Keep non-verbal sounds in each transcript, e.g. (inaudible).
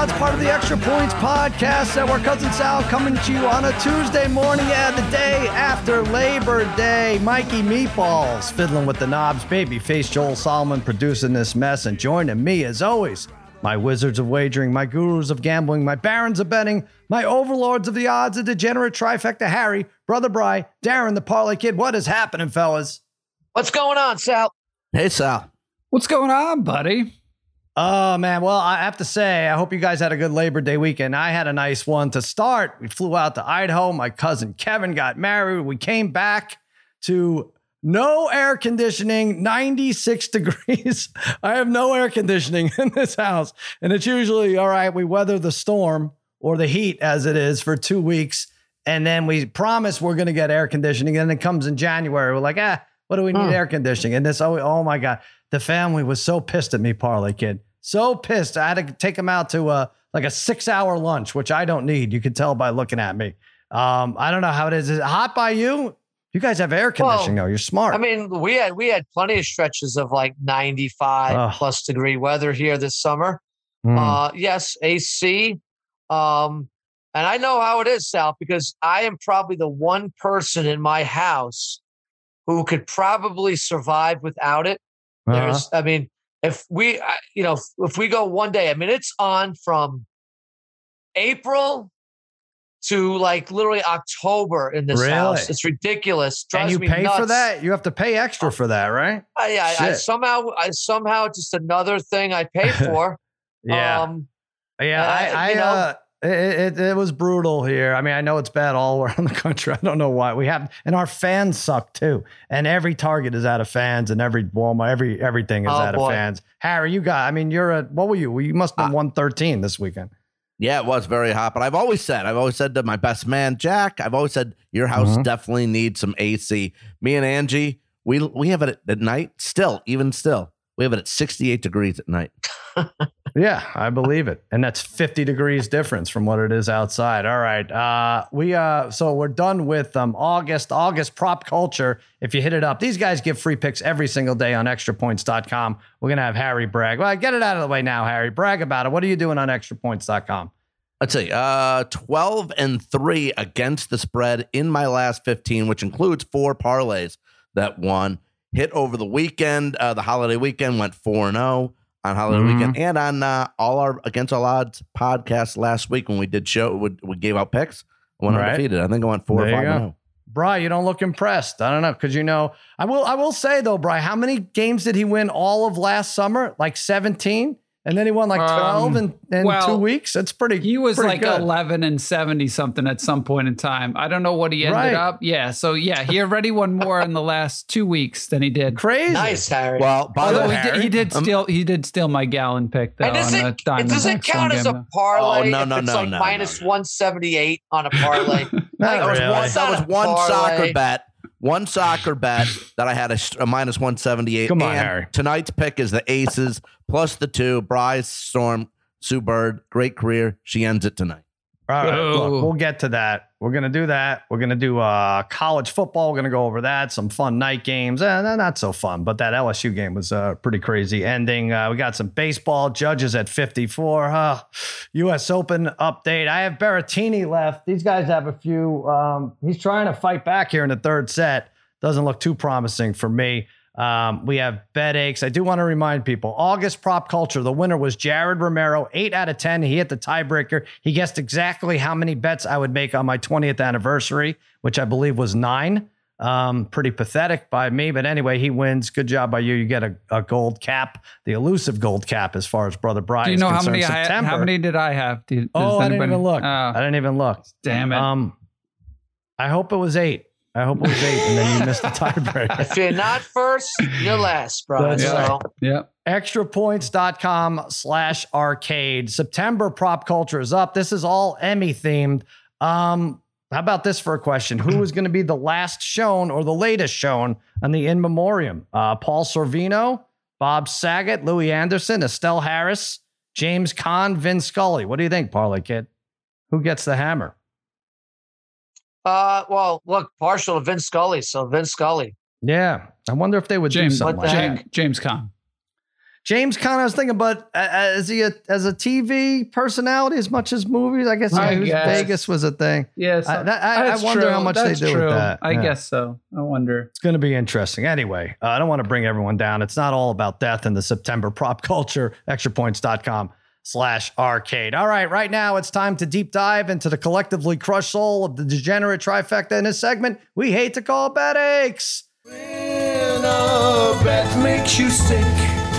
odds, part of the Extra Points podcast. That we're cousin Sal coming to you on a Tuesday morning, yeah, the day after Labor Day. Mikey Meatballs fiddling with the knobs, babyface Joel Solomon producing this mess, and joining me as always, my wizards of wagering, my gurus of gambling, my barons of betting, my overlords of the odds, a degenerate trifecta, Harry, brother Bry, Darren, the parlay kid. What is happening, fellas? What's going on, Sal? Hey, Sal. What's going on, buddy? Oh man, well, I have to say, I hope you guys had a good Labor Day weekend. I had a nice one to start. We flew out to Idaho. My cousin Kevin got married. We came back to no air conditioning, 96 (laughs) degrees. I have no air conditioning (laughs) in this house. And it's usually all right, we weather the storm or the heat as it is for two weeks. And then we promise we're going to get air conditioning. And it comes in January. We're like, ah, what do we need air conditioning? And this, oh, oh my God. The family was so pissed at me, Parlay Kid. So pissed. I had to take them out to a, like a six hour lunch, which I don't need. You can tell by looking at me. Um, I don't know how it is. Is it hot by you? You guys have air conditioning Well, though. You're smart. I mean, we had we had plenty of stretches of like 95 Ugh. plus degree weather here this summer. Hmm. Uh, yes, AC. Um, and I know how it is, Sal, because I am probably the one person in my house who could probably survive without it. Uh-huh. There's, I mean, if we, you know, if, we go one day, I mean, it's on from April to like literally October in this Really? house. It's ridiculous. and Drives you pay for that? You have to pay extra for that, right? I, I, I somehow, I somehow just another thing I pay (laughs) for. Yeah. Um, Yeah, Uh, I, I you know- uh, it, it, it was brutal here. I mean, I know it's bad all (laughs) around the country. I don't know why we have, and our fans suck too. And every Target is out of fans, and every Walmart, every everything is Oh, out boy. of fans. Harry, you got. I mean, you're a. What were you? You must have been one thirteen this weekend. Yeah, it was very hot, but I've always said, I've always said to my best man Jack, I've always said your house Mhm. definitely needs some AC. Me and Angie, we we have it at, at night. Still, even still, we have it at 68 degrees at night. (laughs) Yeah, I believe it. And that's 50 degrees difference from what it is outside. All right. Uh we uh so we're done with um August, August prop culture. If you hit it up, these guys give free picks every single day on extrapoints.com. We're gonna have Harry brag. Well, get it out of the way now, Harry. Brag about it. What are you doing on extrapoints.com? Let's see, uh, 12 and three against the spread in my last 15, which includes four parlays that won. Hit over the weekend, uh, the holiday weekend went 4 and 0 on holiday Mhm. weekend and on uh, all our against all odds podcast last week when we did show, we, we gave out picks. I went Right. undefeated. I think I went 4 There or 5 and go. 0. Bry, you don't look impressed. I don't know, because you know, I will I will say though, Bry, how many games did he win all of last summer? Like 17? And then he won like 12 Um, in, in well, two weeks. That's pretty He was pretty like good. 11 and 70 something at some point in time. I don't know what he ended Right. up. Yeah. So, yeah, he already won more in the last two weeks than he did. crazy. nice, Harry. Well, by the Although way, he did, he did um, steal he did steal my gallon pick though and does on the it, it diamond. doesn't count as a parlay Oh, no, if no, it's no, like no, minus no, no. 178 on a parlay. (laughs) Not that was really. one, that was one parlay. soccer bet. One soccer bet that I had a, a minus 178. Come on, And Harry. Tonight's pick is the Aces plus the two. Bryce Storm, Sue Bird, great career. She ends it tonight. All right, look, we'll get to that. We're gonna do that. We're gonna do uh, college football. We're gonna go over that. Some fun night games. Eh, not so fun, but that LSU game was uh, pretty crazy ending. Uh, we got some baseball. Judges at 54. Uh, U.S. Open update. I have Berrettini left. These guys have a few. Um, he's trying to fight back here in the third set. Doesn't look too promising for me. Um, we have bed aches. I do want to remind people August prop culture. The winner was Jared Romero, eight out of 10. He hit the tiebreaker. He guessed exactly how many bets I would make on my 20th anniversary, which I believe was nine. Um, pretty pathetic by me, but anyway, he wins. Good job by you. You get a, a gold cap, the elusive gold cap, as far as Brother Brian. Do you know how many I, September. how many did I have? Oh, I didn't anybody- even look. Oh, I didn't even look. damn it. Um, I hope it was eight. I hope it was eight, and then you missed the (laughs) tiebreaker. if you're not first, you're (laughs) last, bro. That's so, yeah. extrapoints.com slash arcade. September prop culture is up. This is all Emmy themed. Um, how about this for a question? Who is going to be the last shown or the latest shown on the in memoriam? Uh, Paul Sorvino, Bob Saget, Louie Anderson, Estelle Harris, James Caan, Vin Scully. What do you think, Parlay Kid? Who gets the hammer? Uh, well, look, partial to Vince Scully. So Vince Scully. Yeah, I wonder if they would James do something what like the heck? James, James Caan. James Conner, I was thinking, but uh, is he a, as a TV personality as much as movies? I guess I yeah, guess. Vegas was a thing. Yes, I, that, I, I wonder how much they do with that. I Yeah. guess so. I wonder. It's going to be interesting. Anyway, uh, I don't want to bring everyone down. It's not all about death in the September (laughs) prop culture. Extrapoints.com slash arcade. All right, right now it's time to deep dive into the collectively crushed soul of the degenerate trifecta in this segment we hate to call bad aches. When a bet makes you sick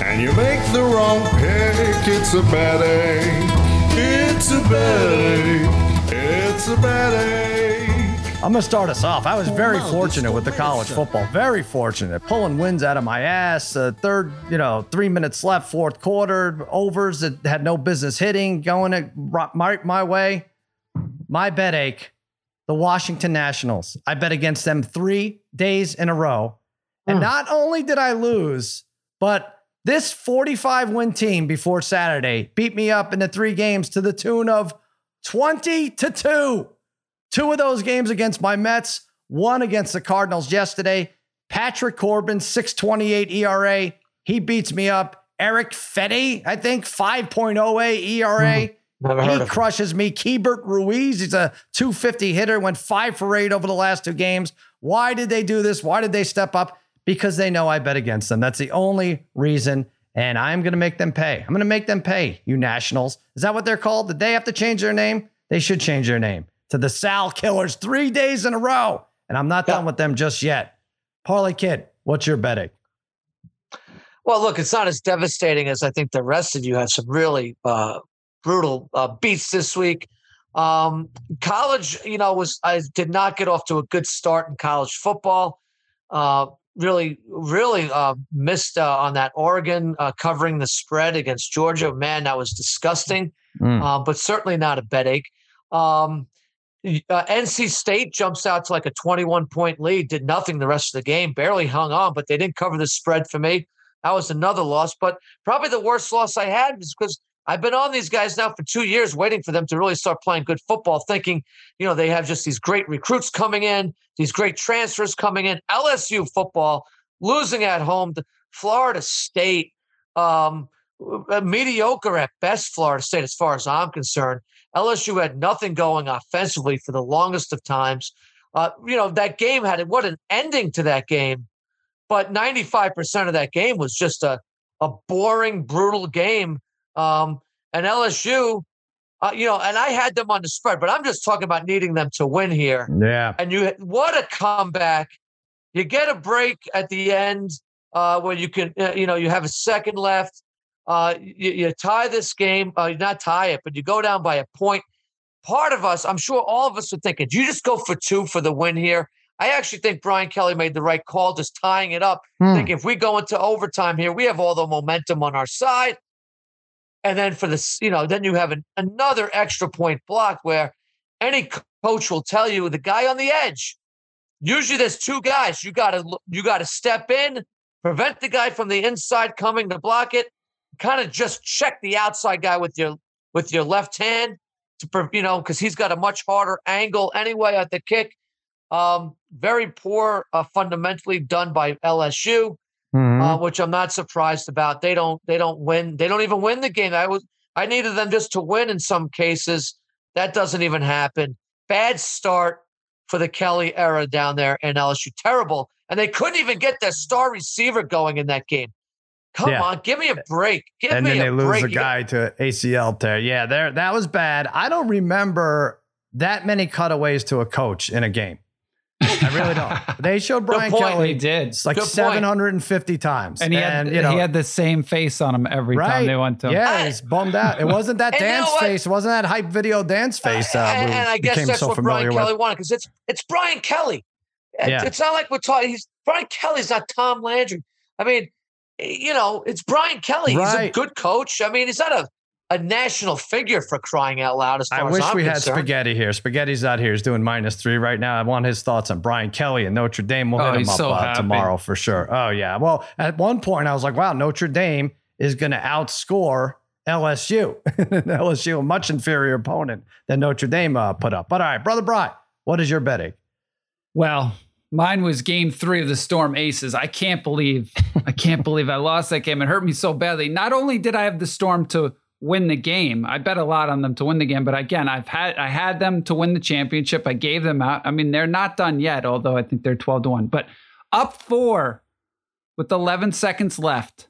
and you make the wrong pick, it's a bad ache. It's a bad ache. It's a bad ache. I'm going to start us off. I was very fortunate with the college football. Very fortunate. Pulling wins out of my ass. Uh, third, you know, three minutes left, fourth quarter, overs that had no business hitting, going it my, my way. My bet ache, the Washington Nationals. I bet against them three days in a row. And Hmm. not only did I lose, but this 45 win team before Saturday beat me up in the three games to the tune of 20 to 2. Two of those games against my Mets, one against the Cardinals yesterday. Patrick Corbin, 628 ERA. He beats me up. Erick Fedde, I think 5.08 ERA. Hmm. Never heard He of him. crushes me. Keibert Ruiz, he's a 250 hitter, went five for eight over the last two games. Why did they do this? Why did they step up? Because they know I bet against them. That's the only reason. And I'm going to make them pay. I'm going to make them pay, you Nationals. Is that what they're called? Did they have to change their name? They should change their name to the Sal Killers three days in a row. And I'm not Yeah. done with them just yet. Parlay Kid, what's your betting? Well, look, it's not as devastating as I think the rest of you had some really uh, brutal uh, beats this week. Um, college, you know, was I did not get off to a good start in college football. Uh, really, really uh, missed uh, on that Oregon uh, covering the spread against Georgia. Man, that was disgusting. Mm. Uh, but certainly not a bed Um, y- uh, NC State jumps out to like a 21 point lead, did nothing the rest of the game, barely hung on, but they didn't cover the spread for me. That was another loss, but probably the worst loss I had is because I've been on these guys now for two years, waiting for them to really start playing good football, thinking, you know, they have just these great recruits coming in, these great transfers coming in. LSU football losing at home to Florida State, um, uh, mediocre at best, Florida State, as far as I'm concerned. LSU had nothing going offensively for the longest of times. Uh, you know, that game had what an ending to that game, but 95% of that game was just a, a boring, brutal game. Um, and LSU, uh, you know, and I had them on the spread, but I'm just talking about needing them to win here. Yeah. And you, what a comeback! You get a break at the end uh, where you can, uh, you know, you have a second left. Uh, you, you tie this game, uh, not tie it, but you go down by a point. Part of us, I'm sure all of us are thinking, do you just go for two for the win here? I actually think Brian Kelly made the right call, just tying it up. Hmm. think if we go into overtime here, we have all the momentum on our side. And then for this, you know, then you have an, another extra point block where any coach will tell you the guy on the edge. Usually there's two guys. You gotta you gotta step in, prevent the guy from the inside coming to block it. Kind of just check the outside guy with your with your left hand to you know because he's got a much harder angle anyway at the kick. Um, very poor, uh, fundamentally done by LSU Mhm. uh, which I'm not surprised about. They don't they don't win. They don't even win the game. I was I needed them just to win in some cases. That doesn't even happen. Bad start for the Kelly era down there in LSU. Terrible. And they couldn't even get their star receiver going in that game. Come Yeah. on, give me a break. Give and me then they lose break. a guy to ACL tear. Yeah, there that was bad. I don't remember that many cutaways to a coach in a game. I really don't. (laughs) They showed Brian point. Kelly They did. like Good point. 750 times. And he had you know, he had the same face on him every right. time they went to him. Yeah, I- he's bummed out. It wasn't that (laughs) And you know dance face. It wasn't that hype video dance face. Uh, and, and I guess that's so what Brian with. Kelly wanted because it's it's Brian Kelly. Yeah. It's not like we're talking. He's Brian Kelly's not Tom Landry. I mean, you know, it's Brian Kelly. He's a good coach. I mean, he's not a, a national figure for crying out loud. As far I as wish I'm we had concerned. Spaghetti here. Spaghetti's out here. He's doing minus three right now. I want his thoughts on Brian Kelly and Notre Dame. We'll Oh, hit him up so uh, tomorrow for sure. Oh, yeah. Well, at one point, I was like, wow, Notre Dame is going to outscore LSU. LSU, (laughs) a much inferior opponent than Notre Dame uh, put up. But all right, Brother Bry, what is your betting? Well, Mine was game three of the Storm Aces. I can't believe, I can't believe I lost that game. It hurt me so badly. Not only did I have the Storm to win the game, I bet a lot on them to win the game. But again, I've had I had them to win the championship. I gave them out. I mean, they're not done yet, although I think they're twelve to one. But up four with eleven seconds left,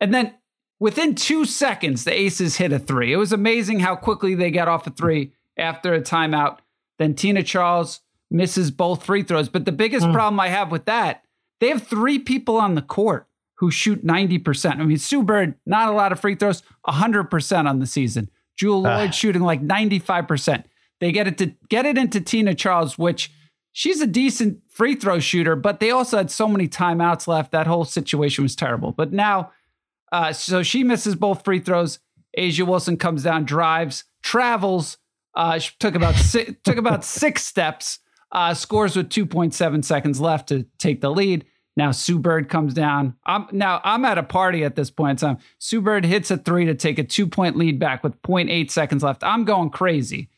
and then within two seconds, the Aces hit a three. It was amazing how quickly they got off a three after a timeout. Then Tina Charles misses both free throws. But the biggest Mm. problem I have with that, they have three people on the court who shoot 90%. I mean, Sue Bird, not a lot of free throws, 100% on the season. Jewell Ah. Loyd shooting like 95%. They get it to get it into Tina Charles, which she's a decent free throw shooter, but they also had so many timeouts left. That whole situation was terrible. But now, uh, so she misses both free throws. A'ja Wilson comes down, drives, travels, uh, she took about six, took about (laughs) six steps, uh, scores with 2.7 seconds left to take the lead. Now Sue Bird comes down. I'm now I'm at a party at this point in time. Sue Bird hits a three to take a two point lead back with 0.8 seconds left. I'm going crazy.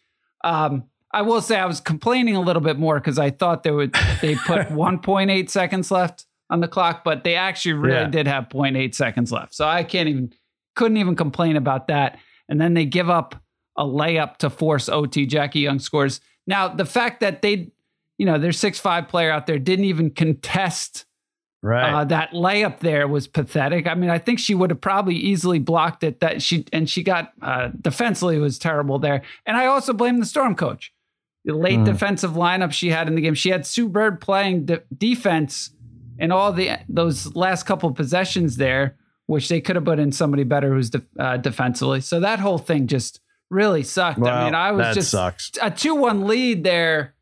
Um, I will say I was complaining a little bit more because I thought they would they put (laughs) 1.8 seconds left on the clock, but they actually really Yeah. did have 0.8 seconds left. So I can't even couldn't even complain about that. And then they give up a layup to force OT. Jackie Young scores. Now the fact that they, you know, their six five player out there didn't even contest Right. uh, that layup there was pathetic. I mean, I think she would have probably easily blocked it. That she and she got uh, defensively was terrible there. And I also blame the Storm coach. The late Mm. defensive lineup she had in the game. She had Sue Bird playing de- defense in all the those last couple possessions there, which they could have put in somebody better who's de- uh, defensively. So that whole thing just really sucked. I mean, I was just sucks. a two one lead there.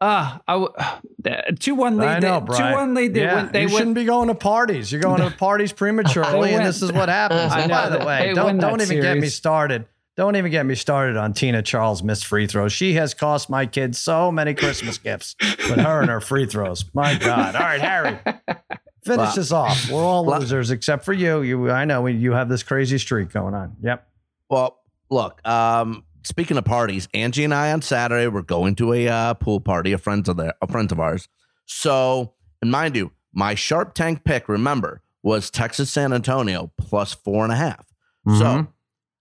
Uh, I w- (sighs) a two one lead. I know, they, Brian. two one lead. They yeah, went. They you went. shouldn't be going to parties. You're going to (laughs) parties prematurely, They and this is what happens. (laughs) I know, by the way, don't don't even get me started. Don't even get me started on Tina Charles missed free throws. She has cost my kids so many Christmas gifts with her and her free throws. My God! All right, Harry, (laughs) finish Wow. this off. We're all losers except for you. You, I know you have this crazy streak going on. Yep. Well, look. Um, speaking of parties, Angie and I on Saturday were going to a uh, pool party. A friends of their, a friend of ours. So, and mind you, my Sharp Tank pick, remember, was Texas San Antonio plus four and a half. So Mhm.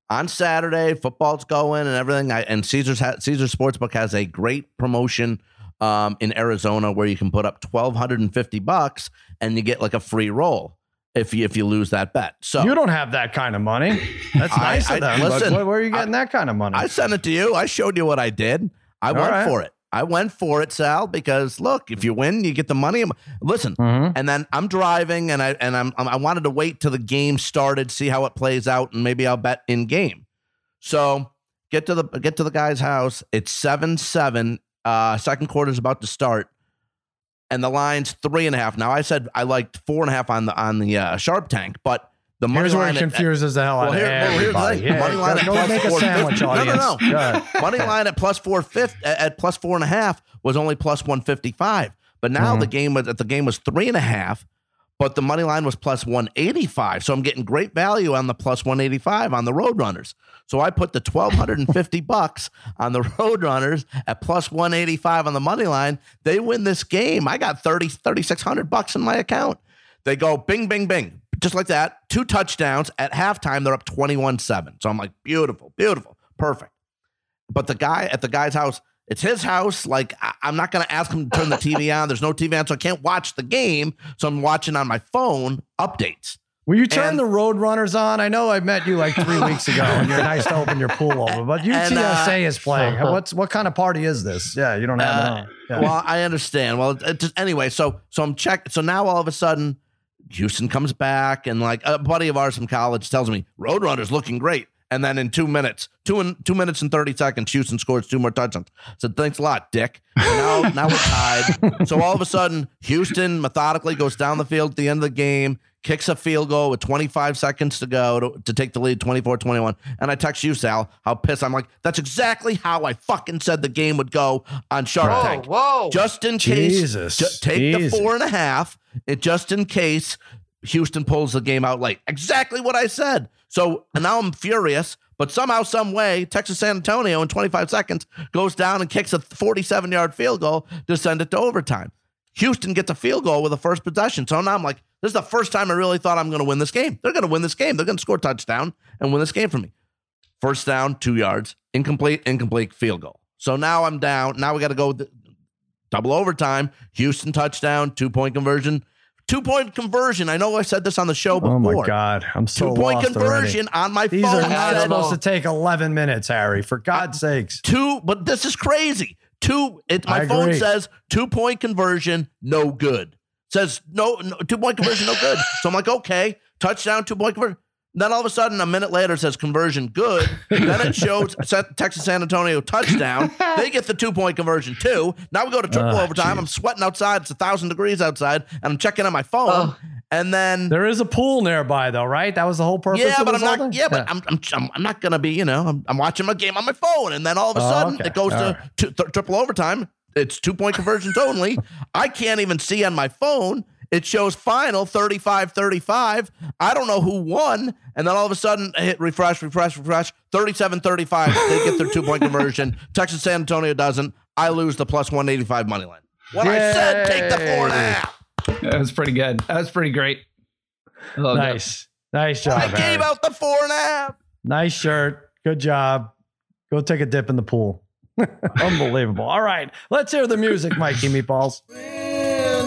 on Saturday, football's going and everything. I, and Caesar's ha- Caesar Sportsbook has a great promotion um, in Arizona where you can put up twelve hundred and fifty bucks and you get like a free roll if you if you lose that bet. So You don't have that kind of money. That's I- nice I- of them. but listen, where, where are you getting that kind of money? I sent it to you. I showed you what I did. I went right. for it. I went for it, Sal, because look, if you win, you get the money. Listen, Mhm. and then I'm driving, and I and I'm I wanted to wait till the game started, see how it plays out, and maybe I'll bet in game. So get to the get to the guy's house. It's seven seven. Uh, second quarter's about to start, and the line's three and a half. Now I said I liked four and a half on the on the uh, Sharp Tank, but the money Here's where line it at- confuses the hell out Well, of here- well, here's the everybody. thing. Yeah, Money line at go plus make a 450. sandwich, No, no, audience. no. (laughs) Money line at plus four fifty at plus four and a half was only plus one fifty five. But now Mhm. the game was the game was three and a half, but the money line was plus one eighty five. So I'm getting great value on the plus one eighty five on the Roadrunners. So I put the twelve hundred and fifty (laughs) bucks on the Roadrunners at plus one eighty five on the money line. They win this game. I got 30 3600 bucks in my account. They go bing, bing, bing, just like that. Two touchdowns at halftime. They're up 21 7. So I'm like, beautiful, beautiful, perfect. But the guy at the guy's house, it's his house. Like, I, I'm not going to ask him to turn the (laughs) TV on. There's no TV on, so I can't watch the game. So I'm watching on my phone updates. Will you turn And- the road runners on? I know I met you like three weeks ago, and you're nice to open your pool over. But (laughs) And, UTSA uh, is playing. (laughs) What's what kind of party is this? Yeah, you don't have Uh. Yeah. Well, I understand. Well, just, anyway, so so I'm check. So now all of a sudden, Houston comes back, and like a buddy of ours from college tells me Roadrunner's looking great. And then in two minutes, two and two minutes and thirty seconds, Houston scores two more touchdowns. I said, thanks a lot, Dick. So now, (laughs) now we're tied. So all of a sudden, Houston methodically goes down the field at the end of the game, kicks a field goal with 25 seconds to go to, to take the lead 24-21. And I text you, Sal, how pissed I'm like, that's exactly how I fucking said the game would go on Shark Whoa, Tank whoa. just in case. Jesus. ju- take Jesus. the four and a half. It just in case Houston pulls the game out late. Exactly what I said. So and now I'm furious. But somehow, some way, Texas San Antonio in 25 seconds goes down and kicks a 47 yard field goal to send it to overtime. Houston gets a field goal with the first possession. So now I'm like, this is the first time I really thought I'm going to win this game. They're going to win this game. They're going to score touchdown and win this game for me. First down, two yards, incomplete, incomplete, field goal. So now I'm down. Now we got to go double overtime. Houston touchdown, two point conversion. Two point conversion. I know I said this on the show before. Oh my god, I'm so Two point lost conversion already. on my These phone. are not said supposed to take 11 minutes, Harry. For God's sakes. two, but this is crazy. Two, it, my I phone agree. says two point conversion, no good. Says no, no two point conversion, no good. So I'm like, okay, touchdown, two point conversion. Then all of a sudden, a minute later, it says conversion good. then it shows (laughs) Texas San Antonio touchdown. they get the two point conversion too. Now we go to triple Ah, overtime. geez. I'm sweating outside. It's a thousand degrees outside, and I'm checking on my phone. Oh. and then There is a pool nearby, though, right? That was the whole purpose. yeah, of but I'm whole not. thing? Yeah, but I'm, I'm I'm I'm not gonna be. You know, I'm, I'm watching my game on my phone, and then all of a Oh, sudden okay. it goes All to right. two, th- triple overtime. It's two point conversions only. I can't even see on my phone. It shows final 35 35. I don't know who won. And then all of a sudden, I hit refresh, refresh, refresh 37 35. They get their two point (laughs) conversion. Texas San Antonio doesn't. I lose the plus 185 money line. When I said take the four and a Yay. half, That was pretty good. That was pretty great. I love that. Nice. Nice job. I Harry. gave out the four and a half. Nice shirt. Good job. Go take a dip in the pool. (laughs) Unbelievable. All right. Let's hear the music, Mikey Meatballs.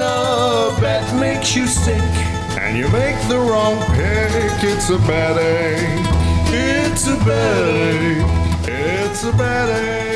A bet makes you sick and you make the wrong pick, it's a bad ache. It's a bad ache. It's a bad ache.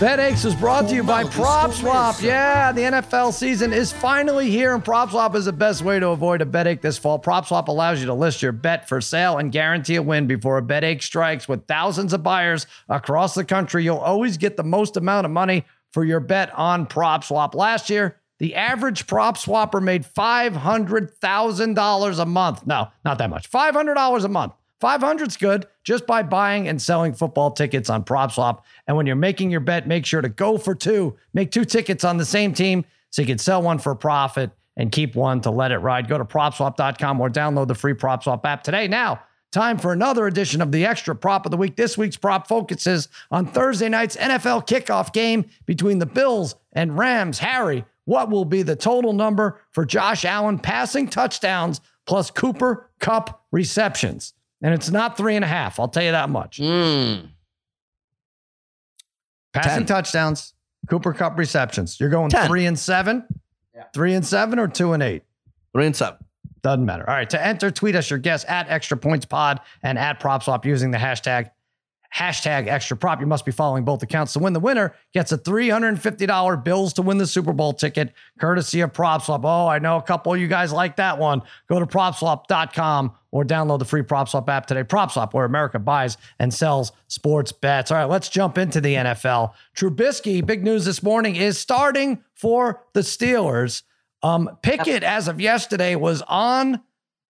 BetAches is brought to you by PropSwap. Yeah, the NFL season is finally here, and PropSwap is the best way to avoid a betache this fall. PropSwap allows you to list your bet for sale and guarantee a win before a betache strikes. With thousands of buyers across the country, you'll always get the most amount of money for your bet on PropSwap. Last year, the average prop swapper made $500,000 a month. No, not that much. $500 a month. 500's good just by buying and selling football tickets on PropSwap. And when you're making your bet, make sure to go for two. Make two tickets on the same team so you can sell one for a profit and keep one to let it ride. Go to propswap.com or download the free PropSwap app today. Now, time for another edition of the extra prop of the week. This week's prop focuses on Thursday night's NFL kickoff game between the Bills and Rams. Harry, what will be the total number for Josh Allen passing touchdowns plus Cooper Kupp receptions? And it's not three and a half. I'll tell you that much. Mm. Passing Ten. touchdowns, Cooper Kupp receptions. You're going Ten. three and seven, three and seven, or two and eight. Three and seven. Doesn't matter. All right. To enter, tweet us your guess at Extra Points Pod and at PropSwap using the hashtag hashtag Extra Prop. You must be following both accounts to win. The winner gets a $350 Bills to win the Super Bowl ticket, courtesy of PropSwap. Oh, I know a couple of you guys like that one. Go to PropSwap.com or download the free PropSwap app today. PropSwap, where America buys and sells sports bets. All right, let's jump into the NFL. Trubisky, big news this morning, is starting for the Steelers. Um, Pickett, as of yesterday, was on.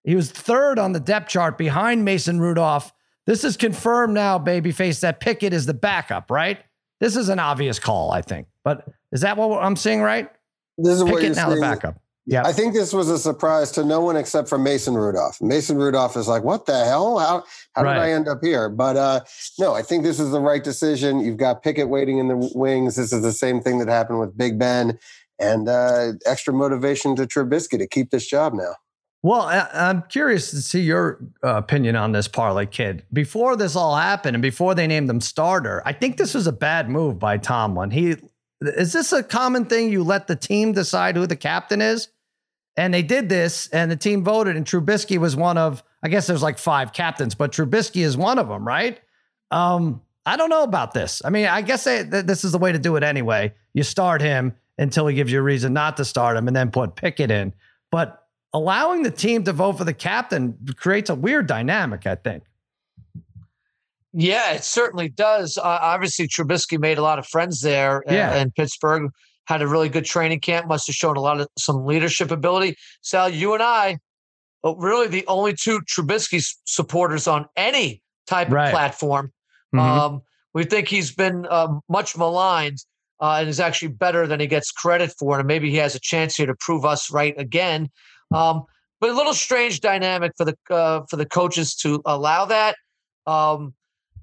He was third on the depth chart behind Mason Rudolph. This is confirmed now, babyface, that Pickett is the backup, right? This is an obvious call, I think. But is that what I'm seeing right? This is what you're Pickett now the backup. Yeah. I think this was a surprise to no one except for Mason Rudolph. Mason Rudolph is like, what the hell? How how Right. did I end up here? But uh, no, I think this is the right decision. You've got Pickett waiting in the wings. This is the same thing that happened with Big Ben, and uh, extra motivation to Trubisky to keep this job now. Well, I- I'm curious to see your uh, opinion on this parlay kid. Before this all happened and before they named him starter, I think this was a bad move by Tomlin. He is this a common thing? You let the team decide who the captain is, and they did this, and the team voted, and Trubisky was one of. I guess there's like five captains, but Trubisky is one of them, right? Um, I don't know about this. I mean, I guess they, th- this is the way to do it anyway. You start him until he gives you a reason not to start him, and then put Pickett in. But allowing the team to vote for the captain creates a weird dynamic, I think. Yeah, it certainly does. Uh, obviously, Trubisky made a lot of friends there uh, Yeah. in Pittsburgh. Had a really good training camp. Must have shown a lot of some leadership ability. Sal, you and I, are really the only two Trubisky supporters on any type Right. of platform. Mhm. Um, we think he's been um, much maligned uh, and is actually better than he gets credit for. And maybe he has a chance here to prove us right again. Um, but a little strange dynamic for the uh, for the coaches to allow that, um,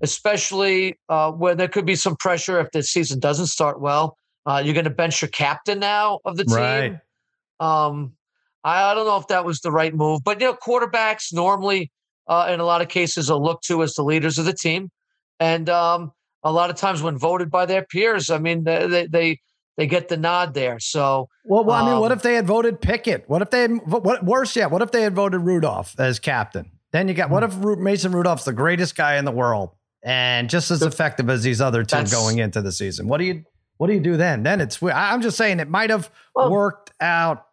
especially uh, where there could be some pressure if the season doesn't start well. Uh, you're going to bench your captain now of the team. Right. Um, I, I don't know if that was the right move, but you know, quarterbacks normally, uh, in a lot of cases, are looked to as the leaders of the team, and um, a lot of times when voted by their peers, I mean, they they they get the nod there. So, Well, well I mean, what Um, if they had voted Pickett? What if they had, what worse yet? What if they had voted Rudolph as captain? Then you got what if Ru- Mason Rudolph's the greatest guy in the world and just as effective as these other two going into the season? What do you what do you do then? Then it's I'm just saying it might have Well- worked out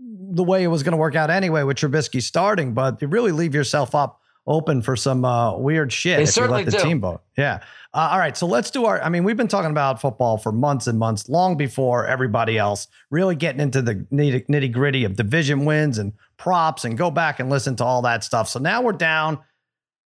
the way it was going to work out anyway with Trubisky starting, but you really leave yourself up open for some uh, weird shit They if you certainly let the do. team vote. Yeah. Uh, all right. So let's do our. I mean, we've been talking about football for months and months, long before everybody else, really getting into the nitty gritty of division wins and props and go back and listen to all that stuff. So now we're down.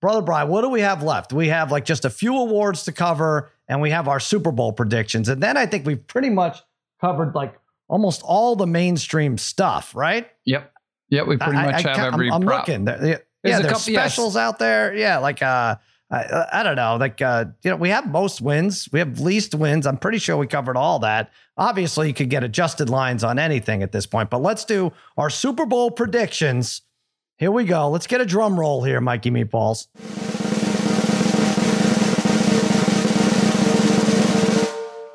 Brother Brian, what do we have left? We have like just a few awards to cover and we have our Super Bowl predictions. And then I think we've pretty much covered like almost all the mainstream stuff, right? Yep. Yep. We pretty I- much I have can't- every I'm, I'm looking. There- Yeah, There's yeah, a there's couple- yes. specials out there. Yeah, like uh, I, I don't know, like uh, you know, we have most wins, we have least wins. I'm pretty sure we covered all that. Obviously, you could get adjusted lines on anything at this point, but let's do our Super Bowl predictions. Here we go. Let's get a drum roll here, Mikey Meatballs.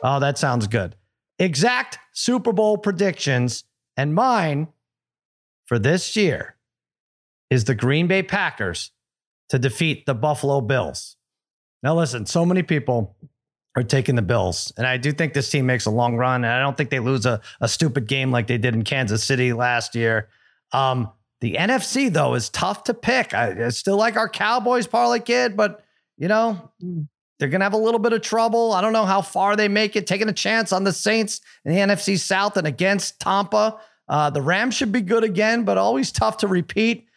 Oh, that sounds good. Exact Super Bowl predictions, and mine for this year is the Green Bay Packers to defeat the Buffalo Bills. Now, listen, so many people are taking the Bills, and I do think this team makes a long run, and I don't think they lose a, a stupid game like they did in Kansas City last year. Um, the NFC, though, is tough to pick. I, I still like our Cowboys parlay kid, but, you know, they're going to have a little bit of trouble. I don't know how far they make it, taking a chance on the Saints in the NFC South and against Tampa. Uh, the Rams should be good again, but always tough to repeat.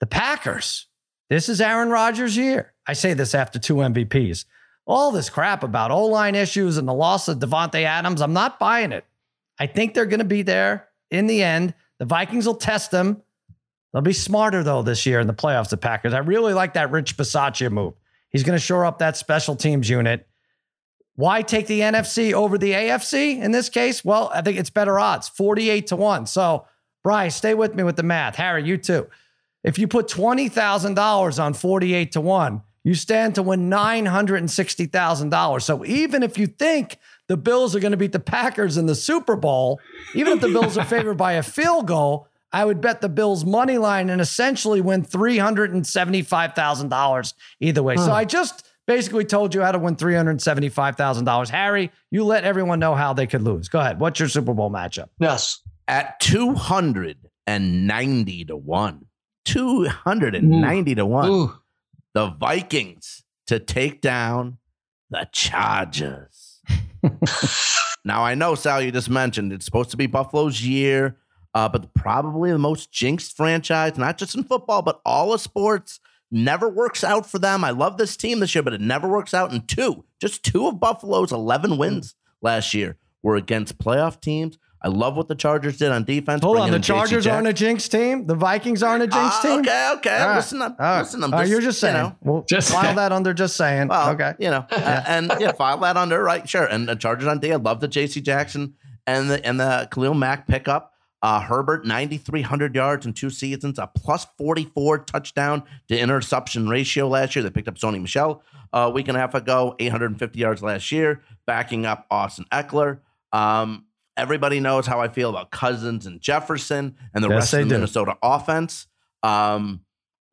The Packers, this is Aaron Rodgers' year. I say this after two MVPs. All this crap about O line issues and the loss of Davante Adams, I'm not buying it. I think they're going to be there in the end. The Vikings will test them. They'll be smarter, though, this year in the playoffs, the Packers. I really like that Rich Bisaccia move. He's going to shore up that special teams unit. Why take the NFC over the AFC in this case? Well, I think it's better odds, 48 to 1. So, Bryce, stay with me with the math. Harry, you too. If you put $20,000 on 48 to 1, you stand to win $960,000. So, even if you think the Bills are going to beat the Packers in the Super Bowl, even if the Bills are favored by a field goal, I would bet the Bills money line and essentially win $375,000 either way. So I just basically told you how to win $375,000. Harry, you let everyone know how they could lose. Go ahead. What's your Super Bowl matchup? yes. at 290 to 1. 290 to 1. Ooh. The Vikings to take down the Chargers. (laughs) now, I know, Sal, you just mentioned it's supposed to be Buffalo's year, uh, but probably the most jinxed franchise, not just in football, but all of sports. Never works out for them. I love this team this year, but it never works out. in two, just two of Buffalo's 11 wins last year were against playoff teams. I love what the Chargers did on defense. Hold on. The Chargers aren't a jinx team. The Vikings aren't a jinx Ah, team. Okay, okay. All right. Listen, I'm, All right. listen, I'm All right, just, you're just you saying. know, We'll Just file saying. that under just saying. Well, okay. you know, uh, and yeah, file that under right, sure. And the Chargers on D. I love the J.C. Jackson and the and the Khalil Mack pickup. Uh, Herbert, 9,300 yards in two seasons, a plus 44 touchdown to interception ratio last year. They picked up Sony Michel a week and a half ago, 850 yards last year, backing up Austin Ekeler. Um, everybody knows how I feel about Cousins and Jefferson and the Yes, rest of the do. Minnesota offense. Um,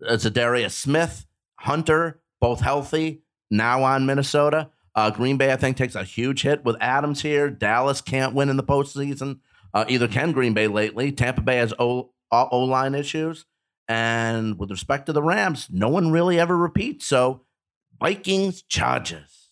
Za'Darius Smith, Hunter, both healthy, now on Minnesota. Uh, Green Bay, I think, takes a huge hit with Adams here. Dallas can't win in the postseason. Uh, either can Green Bay lately. Tampa Bay has O line issues. And with respect to the Rams, no one really ever repeats. So Vikings, Chargers,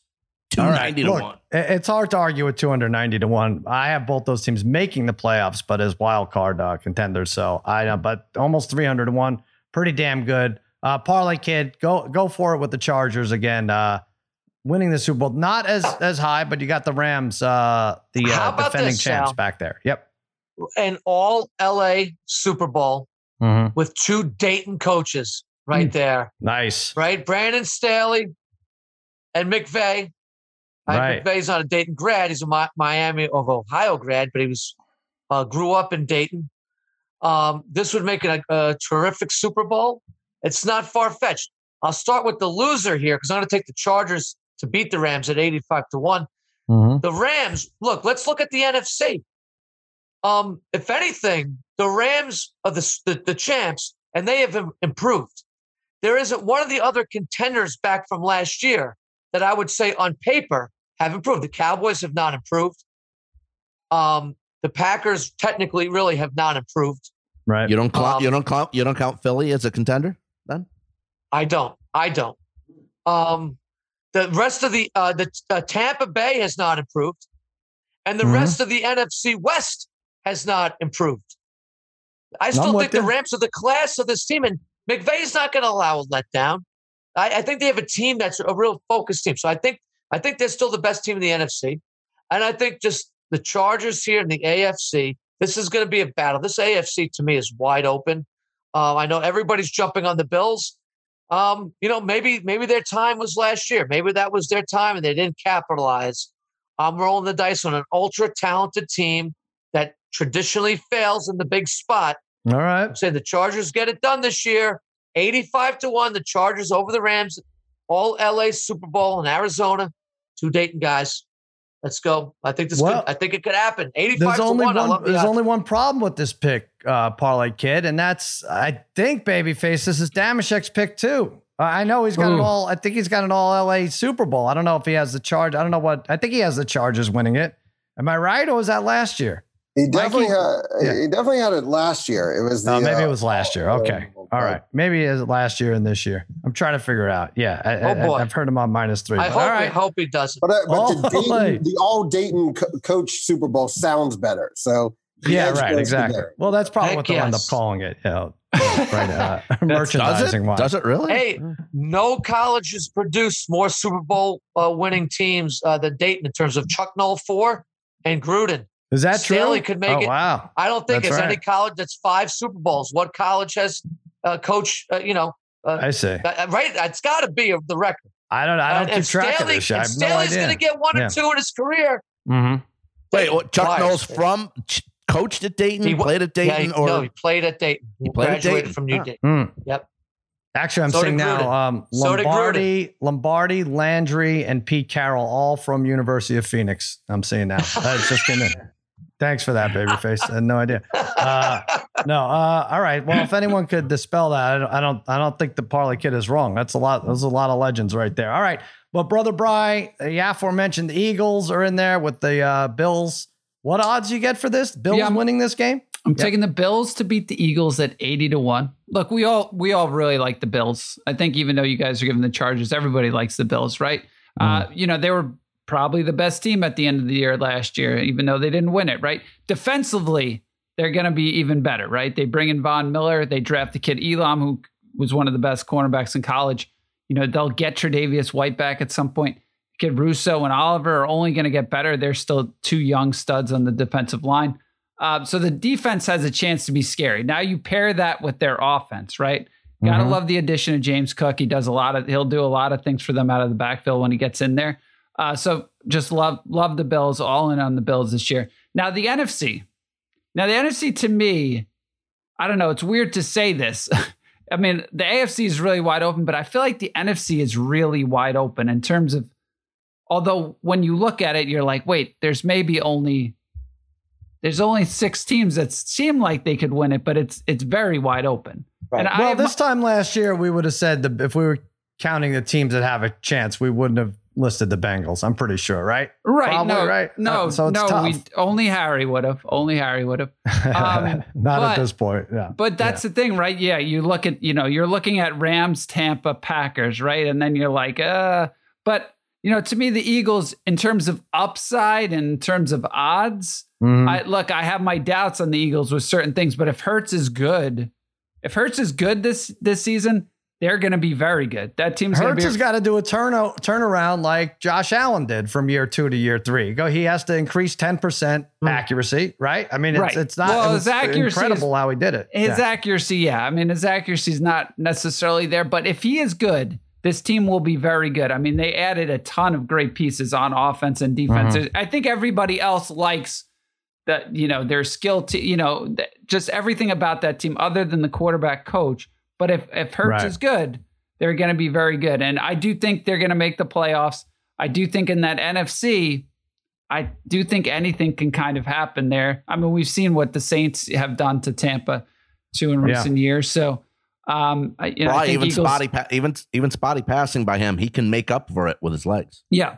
All right, 290 to look, 1. It's hard to argue with 290 to 1. I have both those teams making the playoffs, but as wild card uh, contenders. So I know, but almost 300 to 1. Pretty damn good. Uh, Parlay Kid, go go for it with the Chargers again. Uh, winning the Super Bowl. Not as as high, but you got the Rams, uh, the uh, defending this, champs Sal? back there. Yep. An all LA Super Bowl Mm-hmm. with two Dayton coaches right there, Nice. right? Brandon Staley and McVay. I Right. McVay's not a Dayton grad. He's a Miami of Ohio grad, but he was uh, grew up in Dayton. Um, this would make it a, a terrific Super Bowl. It's not far fetched. I'll start with the loser here because I'm going to take the Chargers to beat the Rams at 85 to one. Mhm. The Rams, look, let's look at the NFC. Um, if anything, the Rams are the, the, the champs and they have improved. There isn't one of the other contenders back from last year that I would say on paper have improved. The Cowboys have not improved. Um, the Packers technically really have not improved. Right. You don't count. Um, you don't count. You don't count Philly as a contender. Then I don't. I don't. Um, the rest of the uh, the uh, Tampa Bay has not improved, and the Mhm. rest of the NFC West has not improved. I still with think the you. Rams are the class of this team, and McVay's not going to allow a letdown. I, I think they have a team that's a real focused team. So I think I think they're still the best team in the NFC, and I think just the Chargers here in the AFC. This is going to be a battle. This AFC to me is wide open. Uh, I know everybody's jumping on the Bills. Um, you know, maybe maybe their time was last year. Maybe that was their time and they didn't capitalize. I'm rolling the dice on an ultra talented team that traditionally fails in the big spot. All right. I'm saying the Chargers get it done this year. 85 to 1, the Chargers over the Rams, all LA Super Bowl in Arizona. Two Dayton guys. Let's go. I think this Well, could I think it could happen. 85 There's to only 1. One. There's only one problem with this pick, uh, parlay kid, and that's I think babyface. This is Damashek's pick too. Uh, I know he's got an Ooh. all. I think he's got an all LA Super Bowl. I don't know if he has the charge. I don't know what. I think he has the Chargers winning it. Am I right, or was that last year? He definitely Mikey? had. Yeah. He definitely had it last year. It was. The, Oh, maybe uh, it was last year. Okay, uh, all right. Maybe it was last year and this year. I'm trying to figure it out. Yeah, I, Oh, boy. I, have heard him on minus three. I hope, all I hope he doesn't. But, uh, but the, (laughs) Oh, hey. Dayton, the all Dayton co- coach Super Bowl sounds better. So Yeah, right. Exactly. there. Well, that's probably Heck what they'll end up calling it. Yeah, (laughs) right. Uh, does it? merchandising wise. Does it really? Hey, no college has produced more Super Bowl uh, winning teams uh, than Dayton in terms of Chuck Noll four and Gruden. Is that true? Staley could make oh, it. Wow. I don't think That's it's any college that's five Super Bowls. What college has uh, coach? Uh, you know, uh, I see. uh, right? It's got to be the record. I don't. I Uh, don't keep and track Staley, of this shit. I have no Staley's idea. going to get one Yeah. or two in his career. Mhm. Wait, what, Chuck Flyers. Knowles from ch- coached at Dayton, He played at Yeah, Dayton, he, or no, he played at Dayton. He, played at graduated Dayton? from New Oh. Dayton. Mm. Yep. Actually, I'm So seeing now Gruden. um, So Lombardi, Lombardi, Landry, and Pete Carroll, all from University of Phoenix. I'm seeing now. That just came in. (laughs) Thanks for that, babyface. I had no idea. (laughs) Uh, no, uh, all right. Well, if anyone could dispel that, I don't, I don't, I don't think the Parlay Kid is wrong. That's a lot. There's a lot of legends right there. All right, but brother Bry, the aforementioned Eagles are in there with the uh, Bills. What odds you get for this? Bills Yeah, winning this game? I'm Yep. taking the Bills to beat the Eagles at 80 to 1. Look, we all we all really like the Bills. I think even though you guys are giving the Chargers, everybody likes the Bills, right? Uh, you know, they were probably the best team at the end of the year last year, even though they didn't win it, right? Defensively, they're going to be even better, right? They bring in Von Miller, they draft the kid Elam, who was one of the best cornerbacks in college. You know, they'll get Tre'Davious White back at some point. Kid Rousseau and Oliver are only going to get better. They're still two young studs on the defensive line. Uh, so the defense has a chance to be scary. Now you pair that with their offense, right? Gotta Mhm. love the addition of James Cook. He does a lot of he'll do a lot of things for them out of the backfield when he gets in there. Uh, so just love love the Bills, all in on the Bills this year. Now the NFC. Now the NFC to me, I don't know. It's weird to say this. (laughs) I mean, the AFC is really wide open, but I feel like the NFC is really wide open in terms of. Although when you look at it, you're like, wait, there's maybe only there's only six teams that seem like they could win it, but it's it's very wide open. Right. And Well, have this time last year, we would have said the, if we were counting the teams that have a chance, we wouldn't have listed the Bengals. I'm pretty sure, right? Right. Probably no, right. No, Uh, so it's no, tough. we only Harry would have. Only Harry would have. (laughs) Um, Not but- at this point. Yeah. But that's the thing, right? Yeah, you look at, you know, you're looking at Rams, Tampa, Packers, right? And then you're like, uh, but you know, to me, the Eagles, in terms of upside, and in terms of odds, Mhm. I look, I have my doubts on the Eagles with certain things, but if Hurts is good, if Hurts is good this this season, they're going to be very good. That team's going to Hurts be has got to do a turn turnaround like Josh Allen did from year two to year three. Go, he has to increase ten percent accuracy, right? I mean, it's, Hmm. Right. it's not Well, it his was accuracy incredible how he did it. His Yeah. accuracy, yeah. I mean, his accuracy is not necessarily there, but if he is good, this team will be very good. I mean, they added a ton of great pieces on offense and defense. Mhm. I think everybody else likes that, you know, their skill, to, you know, just everything about that team other than the quarterback coach. But if, if Hurts Right. is good, they're going to be very good. And I do think they're going to make the playoffs. I do think in that NFC, I do think anything can kind of happen there. I mean, we've seen what the Saints have done to Tampa too in Yeah. recent years. So, um, you know, I Well, think even Eagles, spotty, pa- even even spotty passing by him, he can make up for it with his legs. Yeah.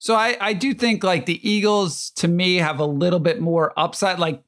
So I, I do think like the Eagles to me have a little bit more upside. Like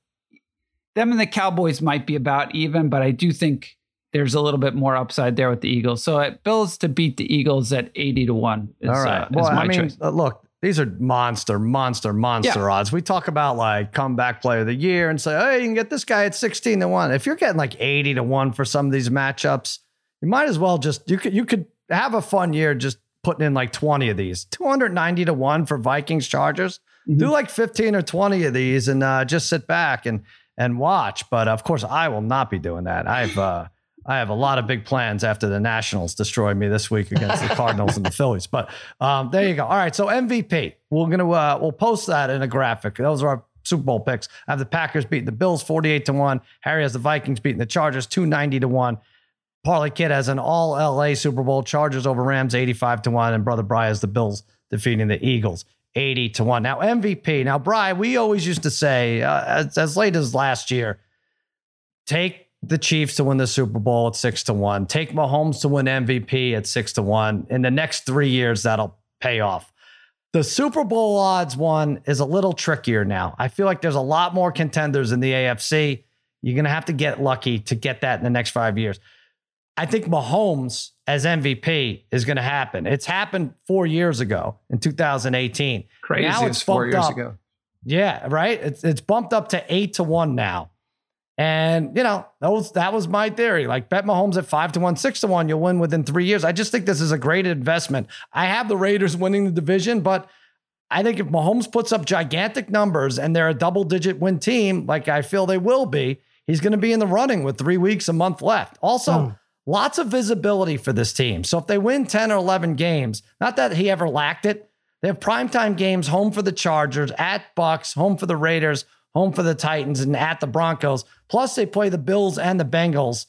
them and the Cowboys might be about even, but I do think there's a little bit more upside there with the Eagles. So at Bills to beat the Eagles at 80 to 1 is, All uh, right. is well, my I mean, choice. uh, look, these are monster, monster, monster odds. We talk about like comeback player of the year and say, hey, you can get this guy at 16 to 1. If you're getting like 80 to 1 for some of these matchups, you might as well just you could you could have a fun year just putting in like 20 of these. 290 to 1 for Vikings Chargers. Mm-hmm. Do like 15 or 20 of these and uh, just sit back and and watch. But of course, I will not be doing that. I've uh I have a lot of big plans after the Nationals destroy me this week against the (laughs) Cardinals and the Phillies. But um, there you go. All right, so MVP. We're gonna uh, we'll post that in a graphic. Those are our Super Bowl picks. I have the Packers beating the Bills 48 to 1. Harry has the Vikings beating the Chargers 290 to 1. Parlay Kid has an all LA Super Bowl, Chargers over Rams 85 to 1. And Brother Bry has the Bills defeating the Eagles 80 to 1. Now, MVP. Now, Bry, we always used to say, uh, as, as late as last year, take the Chiefs to win the Super Bowl at six to one. Take Mahomes to win MVP at six to one. In the next three years, that'll pay off. The Super Bowl odds one is a little trickier now. I feel like there's a lot more contenders in the AFC. You're going to have to get lucky to get that in the next five years. I think Mahomes as MVP is going to happen. It's happened four years ago in 2018. Crazy. Now it's it's four years up. ago. Yeah, right. It's it's bumped up to eight to one now, and you know that was that was my theory. Like bet Mahomes at five to one, six to one, you'll win within three years. I just think this is a great investment. I have the Raiders winning the division, but I think if Mahomes puts up gigantic numbers and they're a double digit win team, like I feel they will be, he's going to be in the running with three weeks, a month left. Also. Hmm. Lots of visibility for this team. So if they win 10 or 11 games, not that he ever lacked it, they have primetime games home for the Chargers, at Bucs, home for the Raiders, home for the Titans, and at the Broncos. Plus, they play the Bills and the Bengals.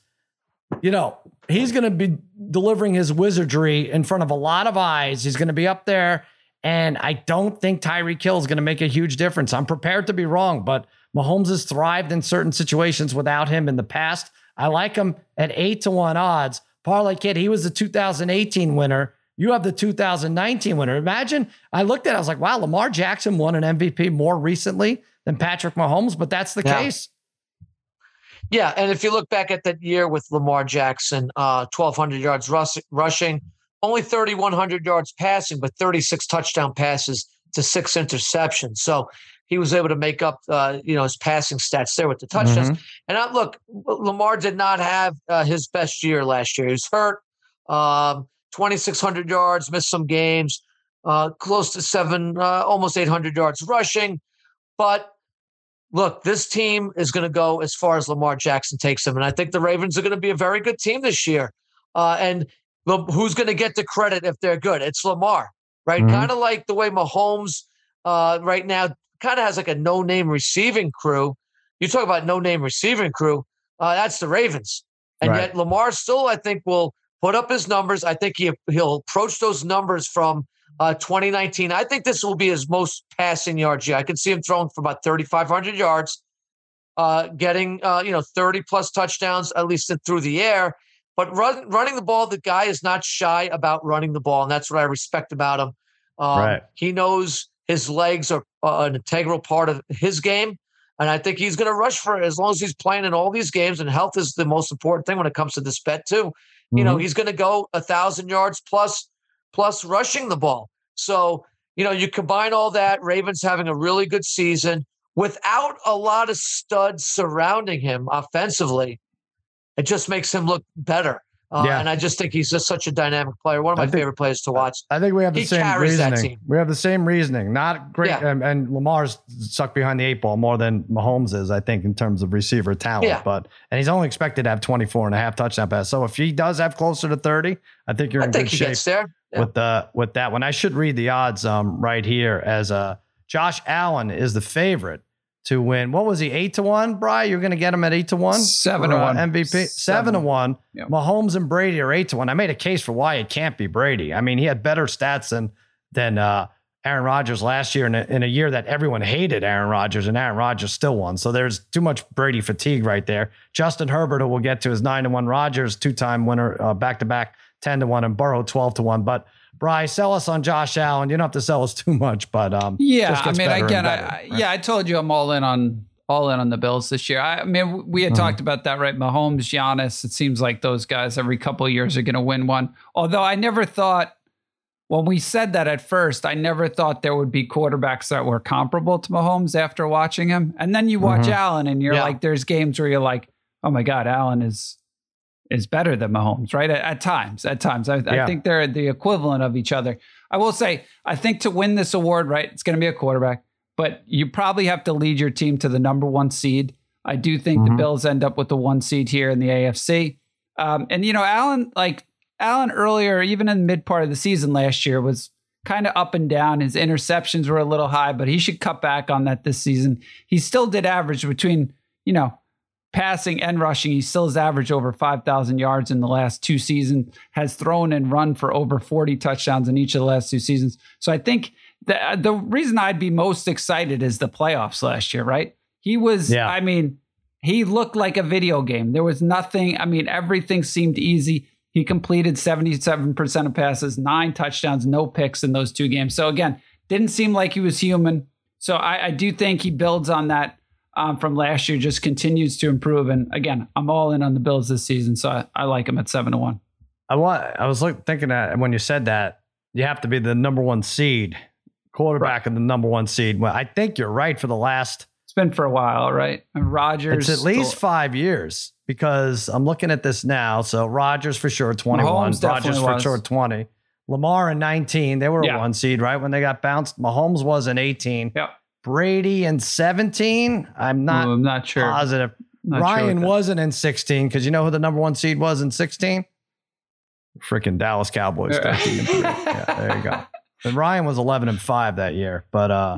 You know, he's going to be delivering his wizardry in front of a lot of eyes. He's going to be up there. And I don't think Tyreek Hill is going to make a huge difference. I'm prepared to be wrong, but Mahomes has thrived in certain situations without him in the past. I like him at eight to one odds. Parlay Kid, he was the 2018 winner. You have the 2019 winner. Imagine I looked at it, I was like, wow, Lamar Jackson won an MVP more recently than Patrick Mahomes, but that's the Yeah. case. Yeah, and if you look back at that year with Lamar Jackson, uh, 1,200 yards rus- rushing, only 3,100 yards passing, but 36 touchdown passes to six interceptions. So he was able to make up, uh, you know, his passing stats there with the touchdowns. And I, look, Lamar did not have uh, his best year last year. He was hurt, um, 2,600 yards, missed some games, uh, close to seven, uh, almost 800 yards rushing. But look, this team is going to go as far as Lamar Jackson takes them. And I think the Ravens are going to be a very good team this year. Uh, and who's going to get the credit if they're good? It's Lamar, right? Mhm. Kind of like the way Mahomes uh, right now kind of has like a no name receiving crew. You talk about no name receiving crew, uh, that's the Ravens. And Right. yet Lamar still, I think, will put up his numbers. I think he, he'll approach those numbers from uh, 2019. I think this will be his most passing yards year. I can see him throwing for about 3,500 yards, uh, getting uh, you know 30 plus touchdowns at least through the air. But run, running the ball, the guy is not shy about running the ball, and that's what I respect about him. Um, Right. He knows his legs are uh, an integral part of his game. And I think he's going to rush for it as long as he's playing in all these games. And health is the most important thing when it comes to this bet, too. You know, he's going to go a thousand yards plus plus rushing the ball. So, you know, you combine all that, Ravens having a really good season without a lot of studs surrounding him offensively. It just makes him look better. Uh, Yeah. And I just think he's just such a dynamic player. One of my think- favorite players to watch. I think we have the He same reasoning. We have the same reasoning. Not great, Yeah. and, and Lamar's sucked behind the eight ball more than Mahomes is, I think, in terms of receiver talent. Yeah. But and he's only expected to have 24 and a half touchdown passes. So if he does have closer to 30, I think you're I in think good he shape gets there. Yeah. with the with that one. I should read the odds um right here as uh Josh Allen is the favorite to win. What was he? Eight to one, Bry? You're gonna get him at eight to one? Seven for, to uh, one. MVP. Seven, Seven. to one. Yep. Mahomes and Brady are eight to one. I made a case for why it can't be Brady. I mean, he had better stats than than uh Aaron Rodgers last year in a, in a year that everyone hated Aaron Rodgers and Aaron Rodgers still won. So there's too much Brady fatigue right there. Justin Herbert, who we'll get to, is nine to one. Rodgers, two time winner, uh, back to back, 10 to one, and Burrow, 12 to one. But Bry, sell us on Josh Allen. You don't have to sell us too much, but um, Yeah, I mean, again, better, I, right? yeah, I told you I'm all in on all in on the Bills this year. I, I mean, we had Mhm. talked about that, right? Mahomes, Giannis. It seems like those guys every couple of years are going to win one. Although I never thought when we said that at first, I never thought there would be quarterbacks that were comparable to Mahomes after watching him. And then you watch Mhm. Allen, and you're Yeah. like, there's games where you're like, oh my god, Allen is is better than Mahomes, right? At, at times, at times, I, I think they're the equivalent of each other. I will say, I think to win this award, right, it's going to be a quarterback, but you probably have to lead your team to the number one seed. I do think the Mhm. Bills end up with the one seed here in the AFC. Um, and you know, Allen, like Allen earlier, even in the mid part of the season last year, was kind of up and down. His interceptions were a little high, but he should cut back on that this season. He still did average between, you know, passing and rushing. He still has averaged over 5,000 yards in the last two seasons, has thrown and run for over 40 touchdowns in each of the last two seasons. So I think the, uh, the reason I'd be most excited is the playoffs last year, right? He was, Yeah. I mean, he looked like a video game. There was nothing, I mean, everything seemed easy. He completed 77% of passes, nine touchdowns, no picks in those two games. So again, didn't seem like he was human. So I, I do think he builds on that um, from last year, just continues to improve. And again, I'm all in on the Bills this season, so I, I like them at seven to one. I want. I was look, thinking that when you said that, you have to be the number one seed, quarterback of the number one seed. Well, I think you're right for the last. It's been for a while, right? And Rodgers, It's at least five years because I'm looking at this now. So Rodgers for sure, 21. Mahomes Rodgers for was. sure, 20. Lamar in 19. They were Yeah. a one seed, right? When they got bounced. Mahomes was in 18. Yep. Brady in 17. I'm not Ooh, I'm not sure. positive. Not Ryan that- wasn't in 16 because you know who the number one seed was in 16? Freaking Dallas Cowboys. Yeah. 13 and three. yeah, there you go. And Ryan was 11 and 5 that year. But uh,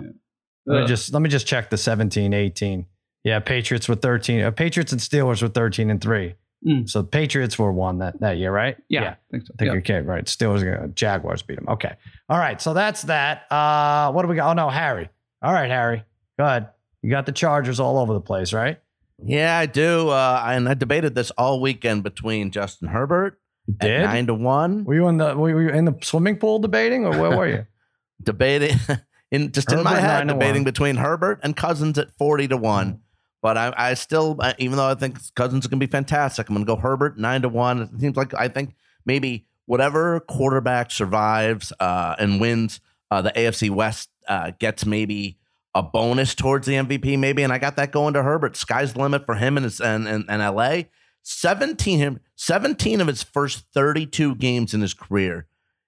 let me just let me just check the 17, 18. Yeah, Patriots were 13. Uh, Patriots and Steelers were 13 and 3. Mm. So Patriots were one that, that year, right? yeah, I I think so. think Yeah. okay, right. Steelers, uh, Jaguars beat them. Okay. All right. So that's that. Uh, what do we got? Oh, no, Harry. All right, Harry. Go ahead. You got the Chargers all over the place, right? Yeah, I do. Uh, and I debated this all weekend between Justin Herbert did? nine to one, Were you in the were you in the swimming pool debating, or where were you? (laughs) debating (laughs) in just in my head, debating between Herbert and Cousins at forty to one. But I, I still, uh, even though I think Cousins is going to be fantastic, I'm going to go Herbert nine to one. It seems like I think maybe whatever quarterback survives uh, and wins uh, the AFC West uh, gets maybe a bonus towards the MVP, maybe. And I got that going to Herbert. Sky's the limit for him and his, and, and, and LA. 17, 17 of his first 32 games in his career,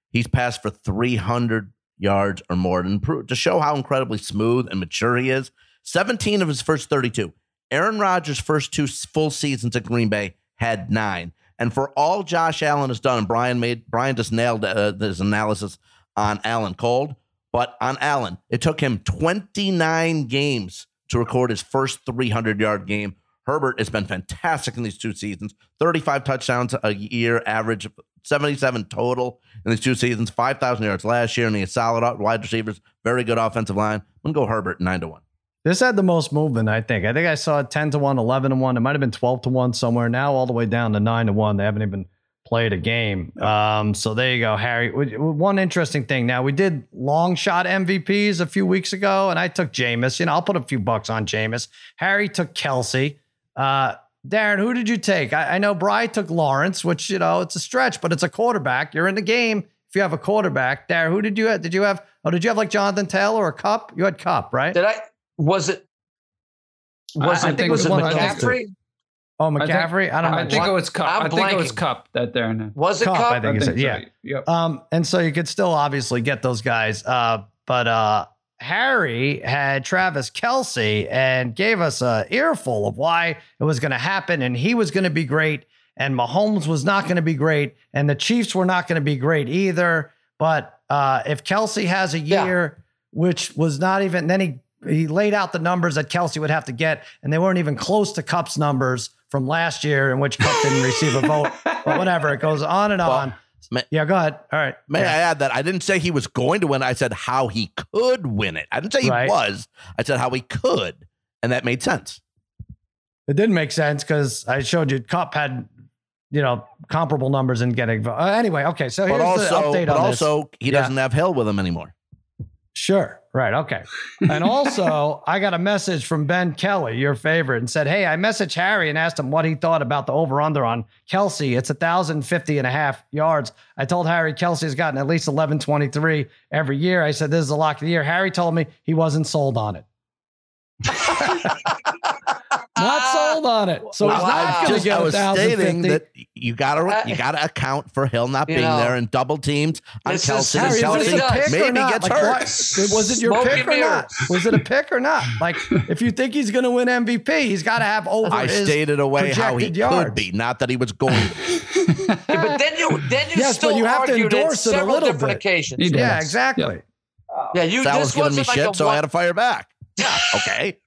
he's passed for 300 yards or more. Pro- to show how incredibly smooth and mature he is, 17 of his first 32. Aaron Rodgers' first two full seasons at Green Bay had nine. And for all Josh Allen has done, Brian made Brian just nailed uh, his analysis on Allen Cold, but on Allen, it took him 29 games to record his first 300 yard game. Herbert has been fantastic in these two seasons 35 touchdowns a year, average of 77 total in these two seasons, 5,000 yards last year, and he has solid wide receivers, very good offensive line. I'm going to go Herbert 9 to 1. This had the most movement, I think. I think I saw it 10 to 1, 11 to 1. It might have been 12 to 1 somewhere. Now all the way down to 9 to 1. They haven't even played a game. Um, so there you go, Harry. W- w- One interesting thing. Now, we did long shot MVPs a few weeks ago, and I took Jameis. You know, I'll put a few bucks on Jameis. Harry took Kelce. Uh, Darren, who did you take? I, I know Bry took Lawrence, which, you know, it's a stretch, but it's a quarterback. You're in the game if you have a quarterback. Darren, who did you have? Did you have? Oh, did you have like Jonathan Taylor or a Kupp? You had Kupp, right? Did I? Was it? Was I- I it? think was it it was one of those McCaffrey? Oh, I think- McCaffrey. I, don't know. I think it was Kupp. I'm I think it was. Kupp that they're in. Was it Kupp, Kupp? I think. I it's- yeah. so. Yep. Um, and so you could still obviously get those guys. Uh, but uh, Harry had Travis Kelce and gave us a earful of why it was going to happen, and he was going to be great, and Mahomes was not going to be great, and the Chiefs were not going to be great either. But uh, if Kelce has a Yeah. year, which was not even, then he he laid out the numbers that Kelce would have to get, and they weren't even close to Kupp's numbers from last year, in which Kupp didn't receive a vote. (laughs) But whatever, it goes on and Well, on. ma- yeah, go ahead. All right. May Yeah. I add that I didn't say he was going to win. I said how he could win it. I didn't say he Right. was. I said how he could, and that made sense. It didn't make sense because I showed you Kupp had, you know, comparable numbers in getting. Uh, anyway, okay. So here's But also, the update but on this. also, he doesn't have Hill with him anymore. Sure. Right. Okay. And also, I got a message from Ben Kelly, your favorite, and said, Hey, I messaged Harry and asked him what he thought about the over under on Kelce. It's 1,050 and a half yards. I told Harry Kelce has gotten at least 1123 every year. I said, This is a lock of the year. Harry told me he wasn't sold on it. (laughs) Not sold on it. So he's not going to get I was 1,050. That you gotta you gotta account for Hill not being know, there and double teams on this is- Kelce. Harry, and is Kelce a pick or maybe not? gets Like, hurt. what? Was it your Smoke pick and or not? Was it a pick or not? Like, if you think he's going to win MVP, he's got to have over. I his stated away how he yards. could be, not that he was going Yeah, but then you then you Yes, still you have to argued it endorse it a several little different bit. occasions. Yeah, exactly. Yeah, you Sal was this giving me wasn't like shit, a so I had to fire back. Yeah, (laughs) okay.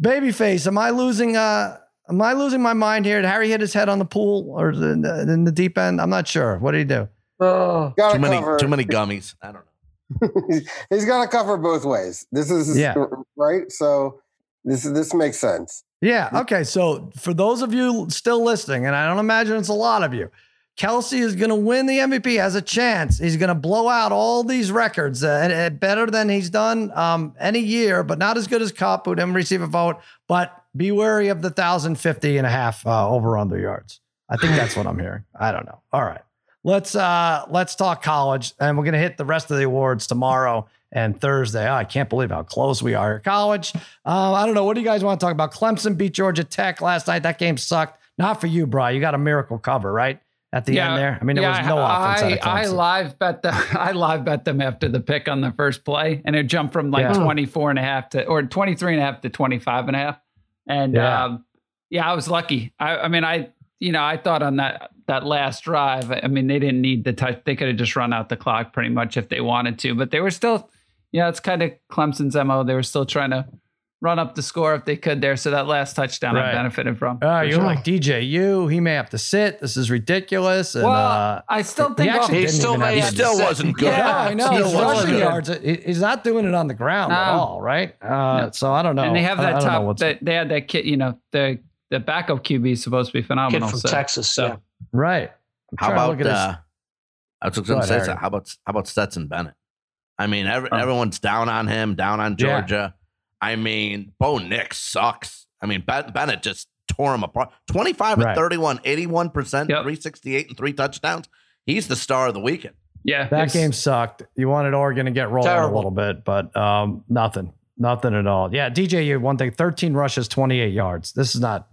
Babyface, am I losing? Uh, am I losing my mind here? Did Harry hit his head on the pool or in the, in the deep end? I'm not sure. What did he do? Oh. Too many, cover. too many gummies. I don't know. (laughs) He's got to cover both ways. This is Yeah. right. So this this makes sense. Yeah. Okay. So for those of you still listening, and I don't imagine it's a lot of you, Kelce is going to win the MVP. Has a chance. He's going to blow out all these records, uh, and, and better than he's done um, any year, but not as good as Kupp, who didn't receive a vote. But be wary of the 1,050 and a half uh, over under yards. I think that's what I'm hearing. I don't know. All right. Let's uh let's talk college, and we're gonna hit the rest of the awards tomorrow and Thursday. Oh, I can't believe how close we are. At college. Uh, I don't know. What do you guys want to talk about? Clemson beat Georgia Tech last night. That game sucked. Not for you, Bry. You got a miracle cover, right? At the end there. I mean, there was no offense. I, I live bet them. (laughs) I live bet them after the pick on the first play, and it jumped from like Yeah. 24 and a half to or 23 and a half to 25 and a half. And Yeah. um, yeah, I was lucky. I, I mean, I you know I thought on that that last drive. I mean, they didn't need the touch. They could have just run out the clock pretty much if they wanted to, but they were still. you know, it's kind of Clemson's mo. They were still trying to run up the score if they could there. So that last touchdown Right. I benefited from. Uh, you're sure. like DJU. He may have to sit. This is ridiculous. And, well, uh, I still he think actually He still even may He have to to still wasn't good. Yeah, I know. Still His wasn't rushing good. yards. He's not doing it on the ground at all, right? Uh, So I don't know. And they have I- I that don't top. what's- That they had that kid. You know, the the backup QB is supposed to be phenomenal. Kid phenomenal. from so- Texas. so- yeah. right. I'm How trying to about look at his- uh, I was just Go going to say, so how about how about Stetson Bennett? I mean, every, Oh. everyone's down on him, down on Yeah. Georgia. I mean, Bo Nix sucks. I mean, Bennett just tore him apart. 25 Right. and 31, 81%, Yep. 368 and three touchdowns. He's the star of the weekend. yeah, That game sucked. You wanted Oregon to get rolling a little bit, but um, nothing, nothing at all. Yeah, DJU one thing: thirteen rushes, twenty-eight yards. This is not.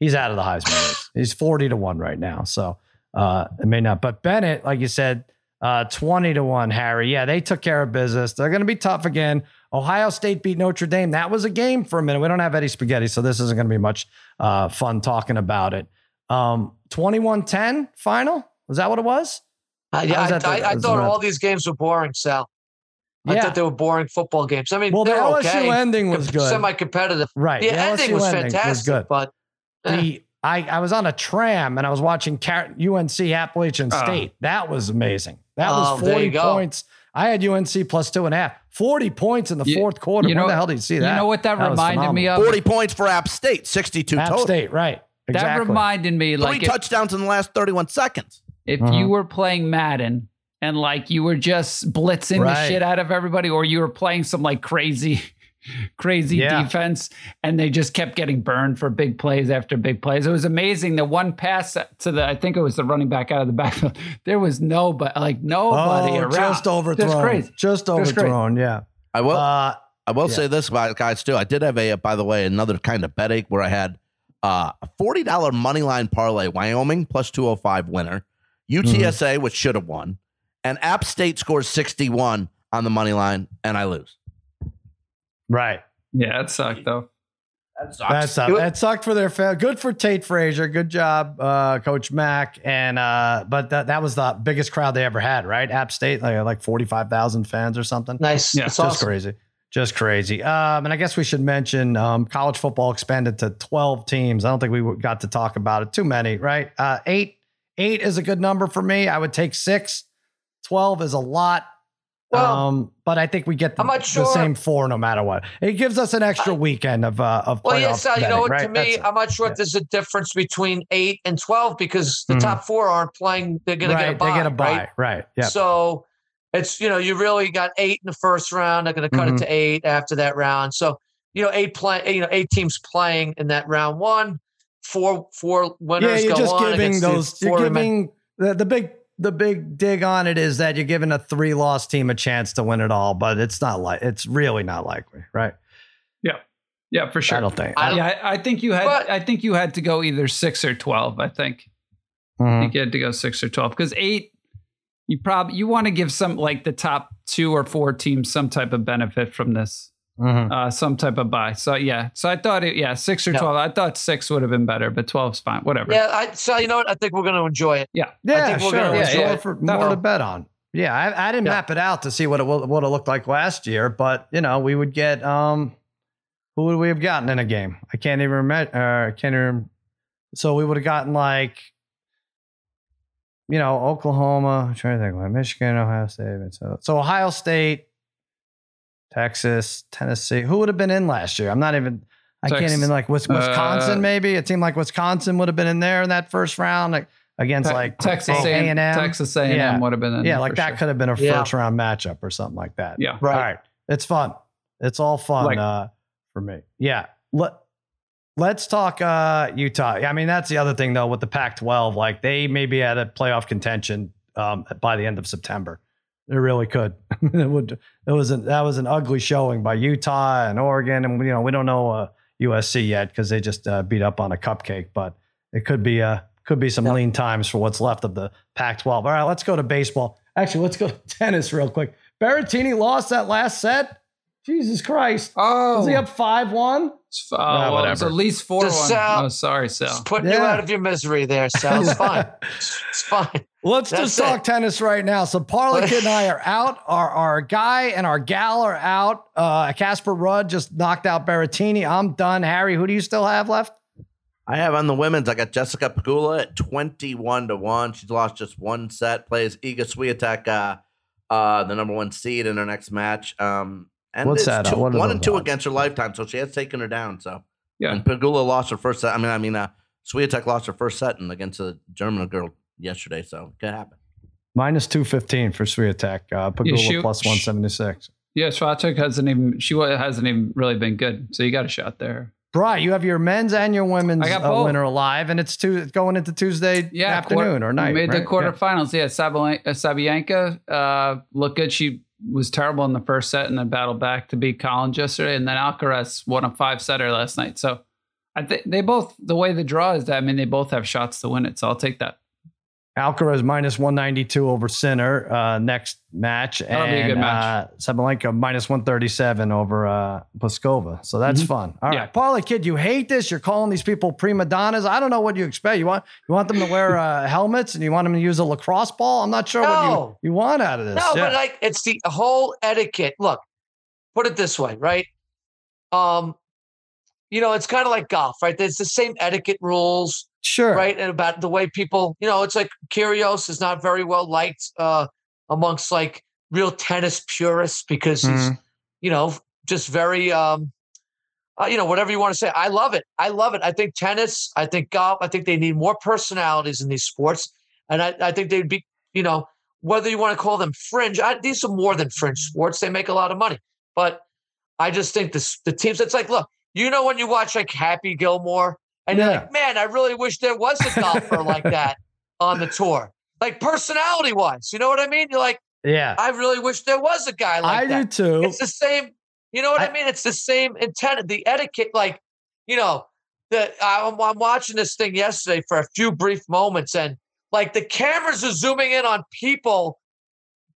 He's out of the Heisman. (laughs) He's forty to one right now, so uh, it may not. But Bennett, like you said, uh, twenty to one. Harry, yeah, they took care of business. They're going to be tough again. Ohio State beat Notre Dame. That was a game for a minute. We don't have Eddie Spaghetti, so this isn't going to be much uh, fun talking about it. Um, 21-10 final. Was that what it was? Uh, yeah, How's I, I, I that's thought all these games were boring, Sal. I Yeah. thought they were boring football games. I mean, Well, the LSU okay. ending was good. Semi-competitive. Right. The, ending LSU was ending fantastic, good. but eh, The I, I was on a tram and I was watching UNC Appalachian Oh. State. That was amazing. That Oh, was there 40 you go. points. I had UNC plus two and a half. 40 points in the You- fourth quarter. you When know- the hell did you see that? You know what that, That reminded me of? 40 points for App State, 62 App total. State, right. That reminded me, Three like if, touchdowns in the last 31 seconds. if Uh-huh. you were playing Madden and like you were just blitzing the shit out of everybody, or you were playing some like crazy, crazy Yeah. defense, and they just kept getting burned for big plays after big plays. It was amazing. The one pass to the, I think it was the running back out of the (laughs) backfield. There was nobody, like nobody oh, around. just overthrown. Just crazy. Just Just crazy. overthrown. Yeah. I will. Uh, I will Yeah. say this, about guys, too. I did have a, by the way, another kind of bet ache where I had uh, a $40 money line parlay, Wyoming plus 205 winner, UTSA, which should have won, and App State scores 61 on the money line, and I lose. Right. Yeah, it sucked though. That sucks. That sucked. That sucked for their fan. Good for Tate Frazier. Good job, uh, Coach Mack. And uh, but that that was the biggest crowd they ever had, right? App State, like like forty five thousand fans or something. Nice. Yeah, It's Just awesome. crazy. Just crazy. Um, and I guess we should mention um, college football expanded to 12 teams. I don't think we got to talk about it. Too many, right? Uh, eight. Eight is a good number for me. I would take six. 12 is a lot. Well, um, but I think we get the, I'm the same four no matter what. It gives us an extra weekend of uh, of Well, yes, Sal, you know what? right? To me, That's. I'm not sure Yeah. if there's a difference between eight and twelve because the Mhm. top four aren't playing. They're going to get a bye. they get a right? bye, right? Yeah. So it's you know you really got eight in the first round. They're going to cut Mhm. it to eight after that round. So you know eight play, you know eight teams playing in that round one. Four four yeah, winners you're go just on giving those. You're giving the, the big the big dig on it is that you're giving a three loss team a chance to win it all, but it's not like it's really not likely, right? Yeah, Yeah, for sure. I don't think. I don't- yeah, I, I think you had. But- I think you had to go either six or twelve. I think. I Mhm. think you had to go six or twelve because eight. You probably you want to give some like the top two or four teams some type of benefit from this, Mhm. uh, some type of bye. So yeah, so I thought it. Yeah, six or Yeah. twelve. I thought six would have been better, but 12's fine. Whatever. Yeah, I so you know what? I think we're going to enjoy it. Yeah, think we're sure. gonna It's enjoy more it. for more Definitely. to bet on. Yeah, I, I didn't Yeah. map it out to see what it would have looked like last year, but you know, we would get um, who would we have gotten in a game? I can't even remember. Uh, I can't even. So we would have gotten like, you know, Oklahoma. I'm trying to think. Like Michigan, Ohio State. So so Ohio State, Texas, Tennessee. Who would have been in last year? I'm not even. I can't even like Wis- Wisconsin. Uh, maybe it seemed like Wisconsin would have been in there in that first round, like against Te- like Texas A A and and M. Texas A and Yeah. M would have been. In Yeah, like that sure. could have been a Yeah. first round matchup or something like that. Yeah. Right. All right. It's fun. It's all fun Like- uh, for me. Yeah. Let, let's talk uh, Utah. I mean, that's the other thing, though, with the Pac 12. Like, they may be at a playoff contention um, by the end of September. They really could. (laughs) it would. It was an, that was an ugly showing by Utah and Oregon, and you know we don't know uh, USC yet because they just uh, beat up on a cupcake. But it could be uh, could be some Yeah. lean times for what's left of the Pac-12. All right, let's go to baseball. Actually, let's go to (laughs) tennis real quick. Berrettini lost that last set. Jesus Christ. Oh, Was he up 5 1? Oh, Ah, well, it's whatever. at least four. Just, one. uh, oh, sorry, Sal. Just putting you out of your misery there, Sal. It's fine. (laughs) It's fine. Let's That's just talk it. tennis right now. So Parlay (laughs) and I are out. Our our guy and our gal are out. Uh Casper Ruud just knocked out Berrettini. I'm done. Harry, who do you still have left? I have on the women's. I got Jessica Pegula at twenty-one to one. She's lost just one set. Plays Iga Swiatek, uh, uh, the number one seed in her next match. Um, and What's it's that? Two, What one and two odds? against her lifetime, so she has taken her down. So Yeah. and Pegula lost her first set. I mean, I mean, uh, Swiatek lost her first set and against a German girl yesterday, so it could happen. Minus 215 for Swiatek. Uh Pegula she- plus 176. Yeah, Swiatek hasn't even she hasn't even really been good. So you got a shot there. Brian, you have your men's and your women's I got uh, both. winner alive, and it's two going into Tuesday Yeah, afternoon quarter- or night. Made right? the quarterfinals. Yeah, Sabalenka, uh, Sabianka uh, looked good. She was terrible in the first set and then battled back to beat Collins yesterday. And then Alcaraz won a five setter last night. So I think they both the way the draw is that I mean they both have shots to win it. So I'll take that. Alcaraz minus 192 over Sinner uh, next match. That'll and be a good match. Uh, Sabalenka minus 137 over uh, Pliskova. So that's Mhm. fun. All right, Yeah. Parlay Kid, you hate this. You're calling these people prima donnas. I don't know what you expect. You want you want them to wear uh, (laughs) helmets and you want them to use a lacrosse ball? I'm not sure what you, you want out of this. No, Yeah. but like it's the whole etiquette. Look, put it this way, right? Um, you know, it's kind of like golf, right? There's the same etiquette rules, sure. right? And about the way people, you know, it's like Kyrgios is not very well liked uh amongst like real tennis purists because he's, Mhm. you know, just very um uh, you know, whatever you want to say. I love it. I love it. I think tennis, I think golf, I think they need more personalities in these sports. And I, I think they'd be, you know, whether you want to call them fringe, I, these are more than fringe sports. They make a lot of money. But I just think this the teams, it's like, look, you know, when you watch like Happy Gilmore and you're like, man, I really wish there was a golfer like (laughs) that on the tour. Like personality wise, you know what I mean? You're like, Yeah. I really wish there was a guy like I that. I do too. It's the same. You know what I, I- mean? It's the same intent. The etiquette, like, you know, the I'm, I'm watching this thing yesterday for a few brief moments, and like the cameras are zooming in on people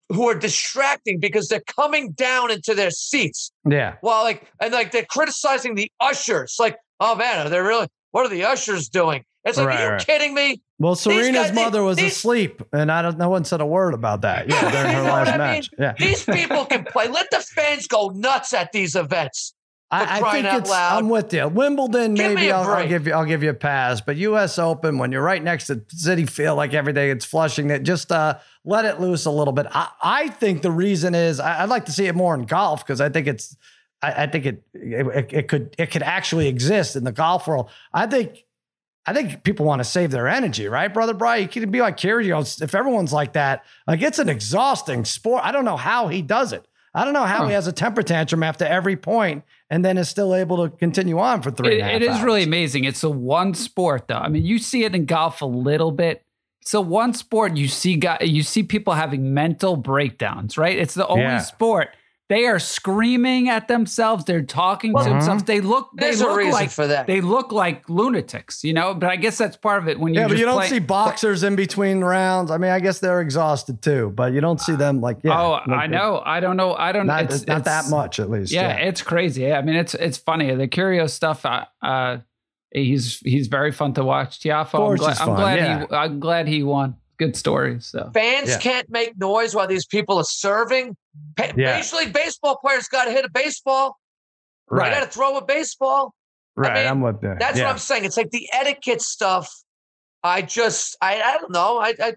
who are distracting because they're coming down into their seats. Yeah. Well, like and like they're criticizing the ushers. Like, oh man, are they really? What are the ushers doing? It's like, Right, are you right. kidding me? Well, Serena's guys- mother was these- asleep, and I don't. No one said a word about that. Yeah, during (laughs) her last match. Yeah, These people can play. Let the fans go nuts at these events. I, I think it's. loud. I'm with you. Wimbledon, Give maybe I'll, I'll give you. I'll give you a pass. But U.S. Open, when you're right next to Citi Field, like every day, it's flushing. That just uh, let it loose a little bit. I, I think the reason is I, I'd like to see it more in golf because I think it's. I, I think it, it it could it could actually exist in the golf world. I think. I think people want to save their energy, right, brother Brian? You could be like Kyrgios. If everyone's like that, like it's an exhausting sport. I don't know how he does it. I don't know how Huh. he has a temper tantrum after every point and then is still able to continue on for three. It, and a half it is really amazing. It's a one sport, though. I mean, you see it in golf a little bit. It's the one sport you see guy, you see people having mental breakdowns, right? It's the only Yeah. sport they are screaming at themselves. They're talking Well, to themselves. They look. They There's a look reason like for that. they look like lunatics, you know. But I guess that's part of it. When you Yeah, but just you don't play- see boxers in between rounds. I mean, I guess they're exhausted too, but you don't see them like yeah. oh, like, I know. I don't know. I don't know. Not, It's not it's- that much, at least. Yeah, it's crazy. I mean, it's it's funny. The curious stuff. Uh, uh, he's he's very fun to watch. Tiafoe. I'm course glad. I'm glad yeah. he. I'm glad he won. Good stories. So Fans Yeah. can't make noise while these people are serving. Pa- Yeah. Major League Baseball players got to hit a baseball. They right, got to throw a baseball. right. mean, I'm with you. That's yeah. what I'm saying. It's like the etiquette stuff. I just, I, I don't know. I, I,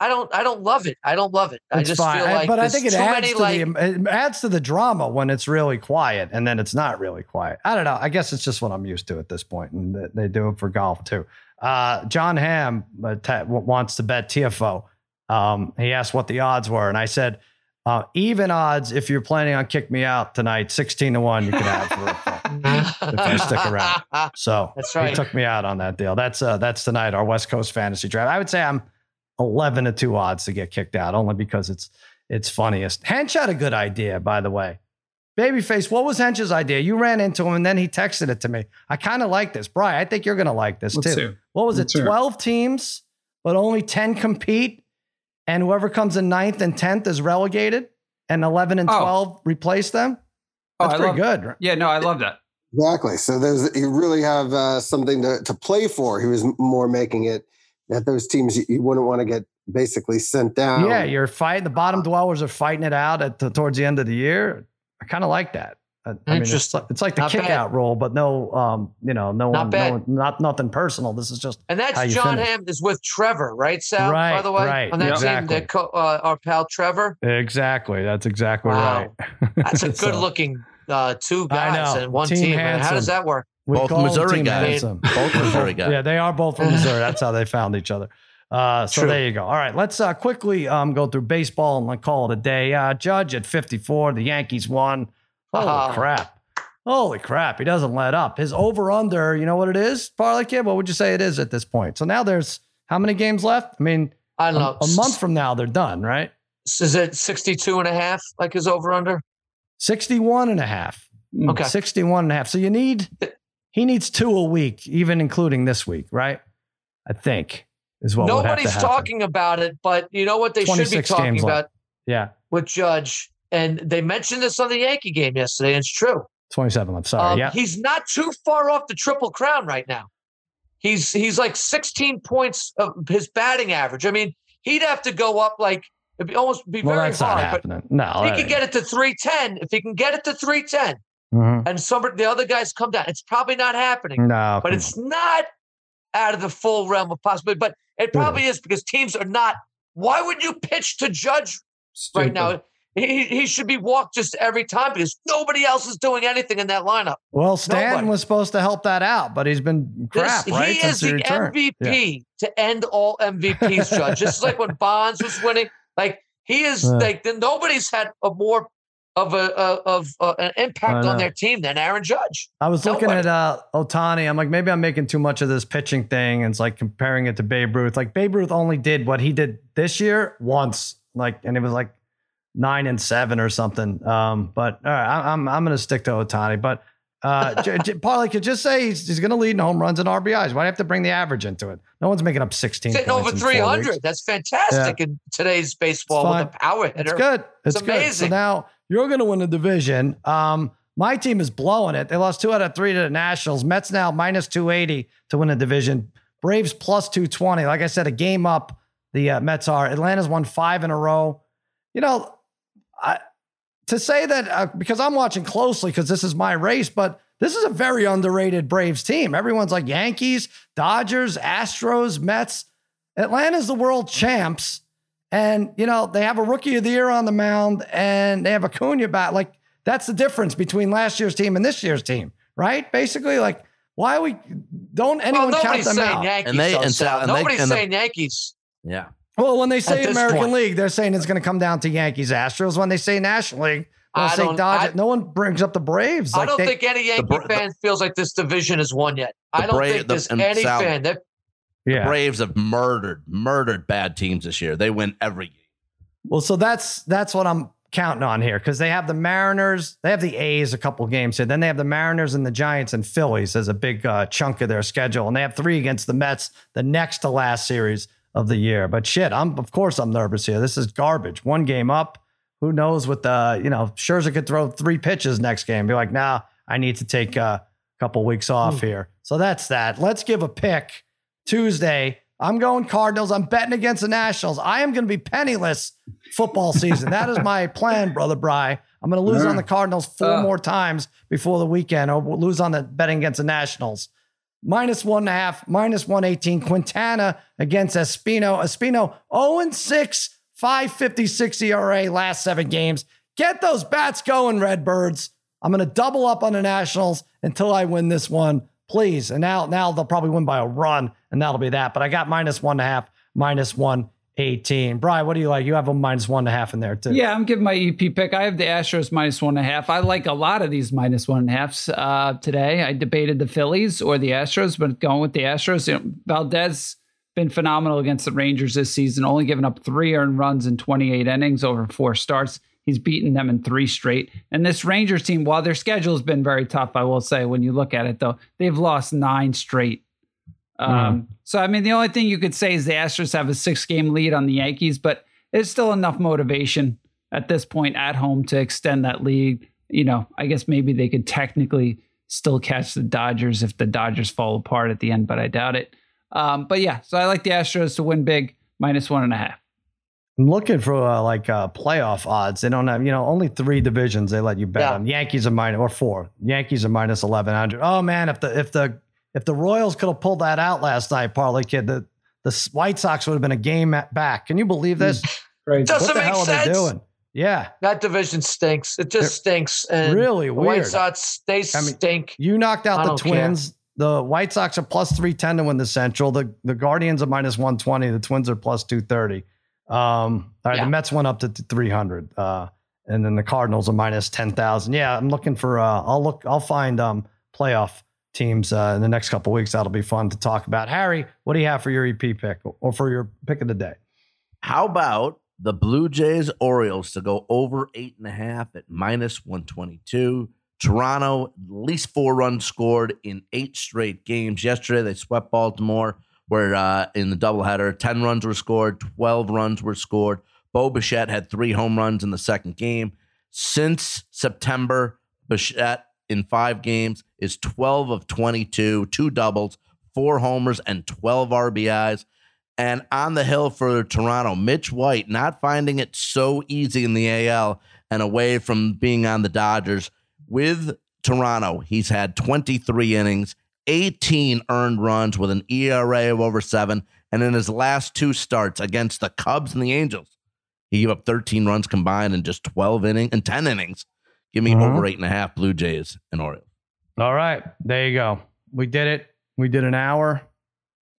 I don't, I don't love it. I don't love it. I It's just fine, feel I- like but I think it adds many to like. the it adds to the drama when it's really quiet, and then it's not really quiet. I don't know. I guess it's just what I'm used to at this point, and they do it for golf too. Uh, John Hamm uh, wants to bet Tiafoe. Um, he asked what the odds were, and I said uh, even odds. If you're planning on kick me out tonight, sixteen to one, you can have for if you stick around. (laughs) So That's right. He took me out on that deal. That's uh, that's tonight our West Coast fantasy draft. I would say I'm eleven to two odds to get kicked out, only because it's it's funniest. Hench had a good idea, by the way. Babyface, what was Hench's idea? You ran into him and then he texted it to me. I kind of like this, Brian. I think you're gonna like this Let's too. see. What was it? Let's it. Twelve teams, but only ten compete, and whoever comes in ninth and tenth is relegated, and eleven and Oh. twelve replace them. Oh, That's I pretty love- good. right? Yeah, no, I love that. Exactly. So there's you really have uh, something to, to play for. He was more making it that those teams you, you wouldn't want to get basically sent down. Yeah, you're fighting. The bottom dwellers are fighting it out at the, towards the end of the year. I kind of like that. I, I mean, it's, Interesting. like- it's like the Not kick bad. out rule, but no, um, you know, no Not one, no one, not nothing personal. This is just And How that's you John finish. Hamm is with Trevor, right, Sal? by the way, right, on that exactly. team, co- uh, our pal Trevor. exactly. That's exactly Wow. right. That's a (laughs) good-looking uh, two guys and one Team team. man. How does that work? we Both Missouri guys. Handsome. Both Missouri (laughs) guys. Yeah, they are both from (laughs) Missouri. That's how they found each other. Uh, so True. there you go. All right, let's uh, quickly um, go through baseball and call it a day. Uh, Judge at 54, the Yankees won. Holy Ah. crap. Holy crap. He doesn't let up. His over under, you know what it is? Parlay Kid, what would you say it is at this point? So now there's how many games left? I mean, I a, don't know. a month from now, they're done, right? Is it 62 and a half, like his over under? 61 and a half. Mm. Okay. 61 and a half. So you need, he needs two a week, even including this week, right? I think is what would have to Nobody's talking about it, but you know what they should be talking about. Yeah. with Judge. And they mentioned this on the Yankee game yesterday, and it's true. 27 left. Sorry. Um, yeah. He's not too far off the triple crown right now. He's he's like 16 points of his batting average. I mean, he'd have to go up like it'd be almost be Well, very that's not hard. But happening. No. if he can get it to 310, if he can get it to 310, Mhm. and some the other guys come down, it's probably not happening. No. but it's not out of the full realm of possibility. But it probably is because teams are not. Why would you pitch to Judge right now? He, he should be walked just every time because nobody else is doing anything in that lineup. Well, Stanton Nobody. was supposed to help that out, but he's been crap, This- right? He is Since the returned. MVP to end all MVPs, Judge. This is like when (laughs) Bonds was winning. Like he is Yeah. like the, nobody's had a more of a, of uh, an impact on their team than Aaron Judge. I was looking at uh, Ohtani. I'm like, maybe I'm making too much of this pitching thing, and it's like comparing it to Babe Ruth. Like Babe Ruth only did what he did this year once, like, and it was like nine and seven or something. Um, but all right, I, I'm I'm gonna stick to Ohtani. But Uh, (laughs) j- j- could just say he's, he's going to lead in home runs and RBIs. Why do you have to bring the average into it? No one's making up 16 Sitting over 300. That's fantastic in today's baseball with a power hitter. It's good. It's, It's good. So amazing. now you're going to win the division. Um, my team is blowing it. They lost two out of three to the Nationals. Mets now minus 280 to win the division. Braves plus 220. Like I said, a game up. The uh, Mets are. Atlanta's won five in a row. You know, I, to say that uh, because I'm watching closely because this is my race, but this is a very underrated Braves team. Everyone's like Yankees, Dodgers, Astros, Mets. Atlanta's the world champs. And, you know, they have a rookie of the year on the mound and they have Acuna back. Like, that's the difference between last year's team and this year's team, right? Basically, like, why are we don't anyone well, count them out? Yankees. And they- though, and Sal. Sal, and they- nobody's and the- saying Yankees. Yeah. Well, when they say American point. League, they're saying it's going to come down to Yankees, Astros. When they say National League, they'll I say Dodgers. No one brings up the Braves. I don't they- think any Yankee the- fan feels like this division is won yet. I don't Bra- think there's and any Sal- fan that yeah. Braves have murdered, murdered bad teams this year. They win every game. Well, so that's that's what I'm counting on here because they have the Mariners, they have the A's a couple games here, then they have the Mariners and the Giants and Phillies as a big uh, chunk of their schedule, and they have three against the Mets, the next to last series of the year. But shit, I'm of course I'm nervous here. This is garbage. One game up. Who knows what the you know Scherzer could throw three pitches next game. Be like, nah, I need to take a couple weeks off here. So that's that. Let's give a pick Tuesday. I'm going Cardinals. I'm betting against the Nationals. I am going to be penniless football season. that is my plan, brother Bry. I'm going to lose on the Cardinals four Uh. more times before the weekend, or we'll lose on the betting against the Nationals. Minus one and a half, minus 118. Quintana against Espino. Espino 0 6, 556 ERA last seven games. Get those bats going, Redbirds. I'm going to double up on the Nationals until I win this one, please. And now, now they'll probably win by a run, and that'll be that. But I got minus one and a half, minus 118. Brian, what do you like? You have a minus one and a half in there, too. Yeah, I'm giving my EP pick. I have the Astros minus one and a half. I like a lot of these minus one and a halfs uh, today. I debated the Phillies or the Astros, but going with the Astros, you know, Valdez been phenomenal against the Rangers this season, only giving up three earned runs in 28 innings over four starts. He's beaten them in three straight. And this Rangers team, while their schedule has been very tough, I will say, when you look at it, though, they've lost nine straight. Um, So, I mean, the only thing you could say is the Astros have a six game lead on the Yankees, but it's still enough motivation at this point at home to extend that lead. You know, I guess maybe they could technically still catch the Dodgers if the Dodgers fall apart at the end, but I doubt it. Um, but yeah, so I like the Astros to win big, minus one and a half. I'm looking for uh, like uh, playoff odds. They don't have, you know, only three divisions they let you bet Yeah. on. Yankees are minus or four. Yankees are minus eleven hundred. Oh man, if the if the if the Royals could have pulled that out last night, Parlay Kid, the the White Sox would have been a game at- back. Can you believe this? (laughs) Right. Doesn't what the make hell are sense. they doing? Yeah, that division stinks. It just stinks. And really the White weird. Sox, they I mean, stink. You knocked out I the don't care. Twins. The White Sox are plus 310 to win the Central. The the Guardians are minus 120. The Twins are plus 230. Um, all right, Yeah. the Mets went up to 300. Uh, and then the Cardinals are minus 10,000. Yeah, I'm looking for, uh, I'll look, I'll find um, playoff teams uh, in the next couple weeks. That'll be fun to talk about. Harry, what do you have for your EP pick or for your pick of the day? How about the Blue Jays Orioles to go over eight and a half at minus 122? Toronto, at least four runs scored in eight straight games. Yesterday, they swept Baltimore, where uh, in the doubleheader, 10 runs were scored, 12 runs were scored. Bo Bichette had three home runs in the second game. Since September, Bichette in five games is 12 of 22, two doubles, four homers, and 12 RBIs. And on the hill for Toronto, Mitch White not finding it so easy in the AL and away from being on the Dodgers. With Toronto, he's had 23 innings, 18 earned runs with an ERA of over seven. And in his last two starts against the Cubs and the Angels, he gave up 13 runs combined in just 12 innings and 10 innings. Give me over mm-hmm. eight and a half Blue Jays and Orioles. All right, there you go. We did it. We did an hour.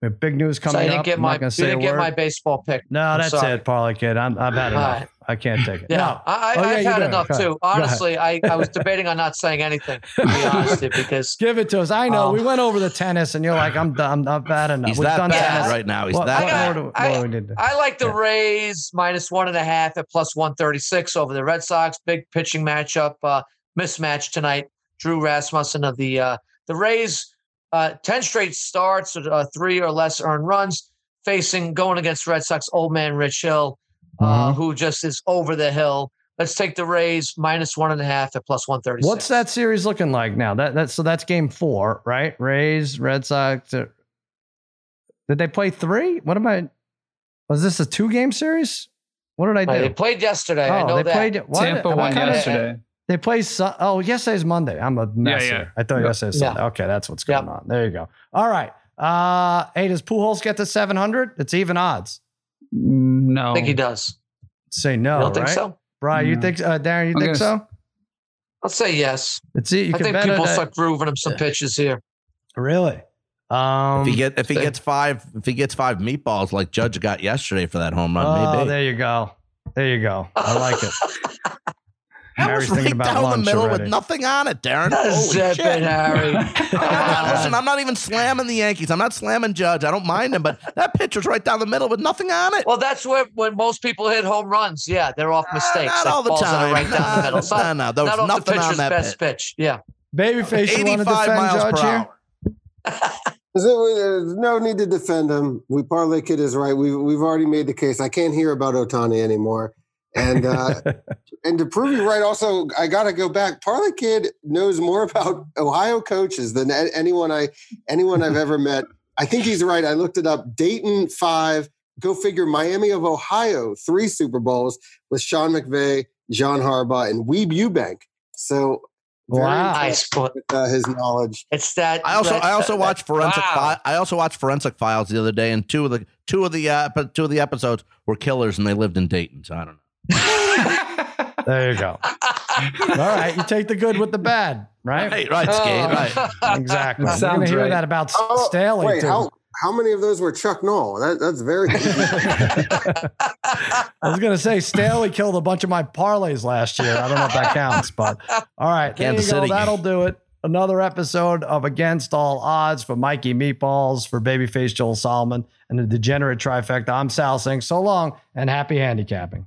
We have big news So coming I didn't up. get I'm my, not you to say didn't get word. my baseball pick. No, I'm that's sorry. it, Parlay Kid. I'm, I've had enough. right. I can't take it. Yeah, No. I, I, Oh, yeah, I've had enough Go too. Ahead. Honestly, I, I was debating on not saying anything. To be (laughs) honest, because Give it to us. I know. Um, we went over the tennis, and you're like, I'm done. I'm not bad enough. He's We've that done bad tennis. right now. He's What, that what bad. more I- more do to- I like the Yeah. Rays minus one and a half at plus one thirty six over the Red Sox. Big pitching matchup, uh, mismatch tonight. Drew Rasmussen of the uh, the Rays. Uh, Ten straight starts, uh, three or less earned runs, facing going against Red Sox old man Rich Hill, uh, Mhm. who just is over the hill. Let's take the Rays minus one and a half at plus one thirty. What's that series looking like now? That that so that's game four, right? Rays, Red Sox. uh, Did they play three? What am I? Was this a two game series? What did I Uh, do? they played yesterday. I oh, know they that. played. What, Tampa what won kind of- yesterday. They play. Su- oh, yesterday's Monday. I'm a mess Yeah, yeah. here. I thought Yeah. yesterday's Yeah. Sunday. Okay, that's what's going Yeah. on. There you go. All right. Uh, hey, does Pujols get to 700? It's even odds. Mm, No. I think he does. Say no, I don't think so. Brian, you No. think? Uh, Darren, you I'm think gonna so? I'll say yes. It's you I can think bet people it, start grooving him some pitches here. Really? Um, If he get if he gets five if he gets five meatballs like Judge got yesterday for that home run, oh, maybe. there you go. There you go. I like it. (laughs) That Harry's was right down the middle already. with nothing on it, Darren. Holy Zip shit. it, Harry. I'm (laughs) not- listen, I'm not even slamming the Yankees. I'm not slamming Judge. I don't mind him, but that pitch was right down the middle with nothing on it. Well, that's where when most people hit home runs. Yeah, they're off mistakes. not That all the balls that are time. right down the middle. It's No, not, no, there was not off the nothing on pitcher's that best pitch. pitch. Yeah. Babyface, you want to 85 defend miles Judge per here? hour. There's no need to defend him. We parlay kid is right. We've we've already made the case. I can't hear about Ohtani anymore. And uh, (laughs) and to prove you right, also I got to go back. Parlay kid knows more about Ohio coaches than a- anyone I anyone I've ever met. I think he's right. I looked it up. Dayton five. Go figure. Miami of Ohio three Super Bowls with Sean McVay, John Harbaugh, and Weeb Eubank. So very Wow. Nice. with uh, his knowledge. It's that. I also that- I also that- watched forensic wow. fi- I also watched forensic files the other day, and two of the two of the uh, two of the episodes were killers, and they lived in Dayton. So I don't know. (laughs) There you go. All right, you take the good with the bad, right? Right, right, skate, uh, right. Exactly. We're gonna hear right. that about oh, S- Oh, Staley wait, too. how how many of those were Chuck Noll? That, that's very. (laughs) I was gonna say Staley killed a bunch of my parlays last year. I don't know if that counts, but all right, there Kansas you go. City. That'll do it. Another episode of Against All Odds for Mikey Meatballs, for Babyface Joel Solomon, and the Degenerate Trifecta. I'm Sal saying so long and happy handicapping.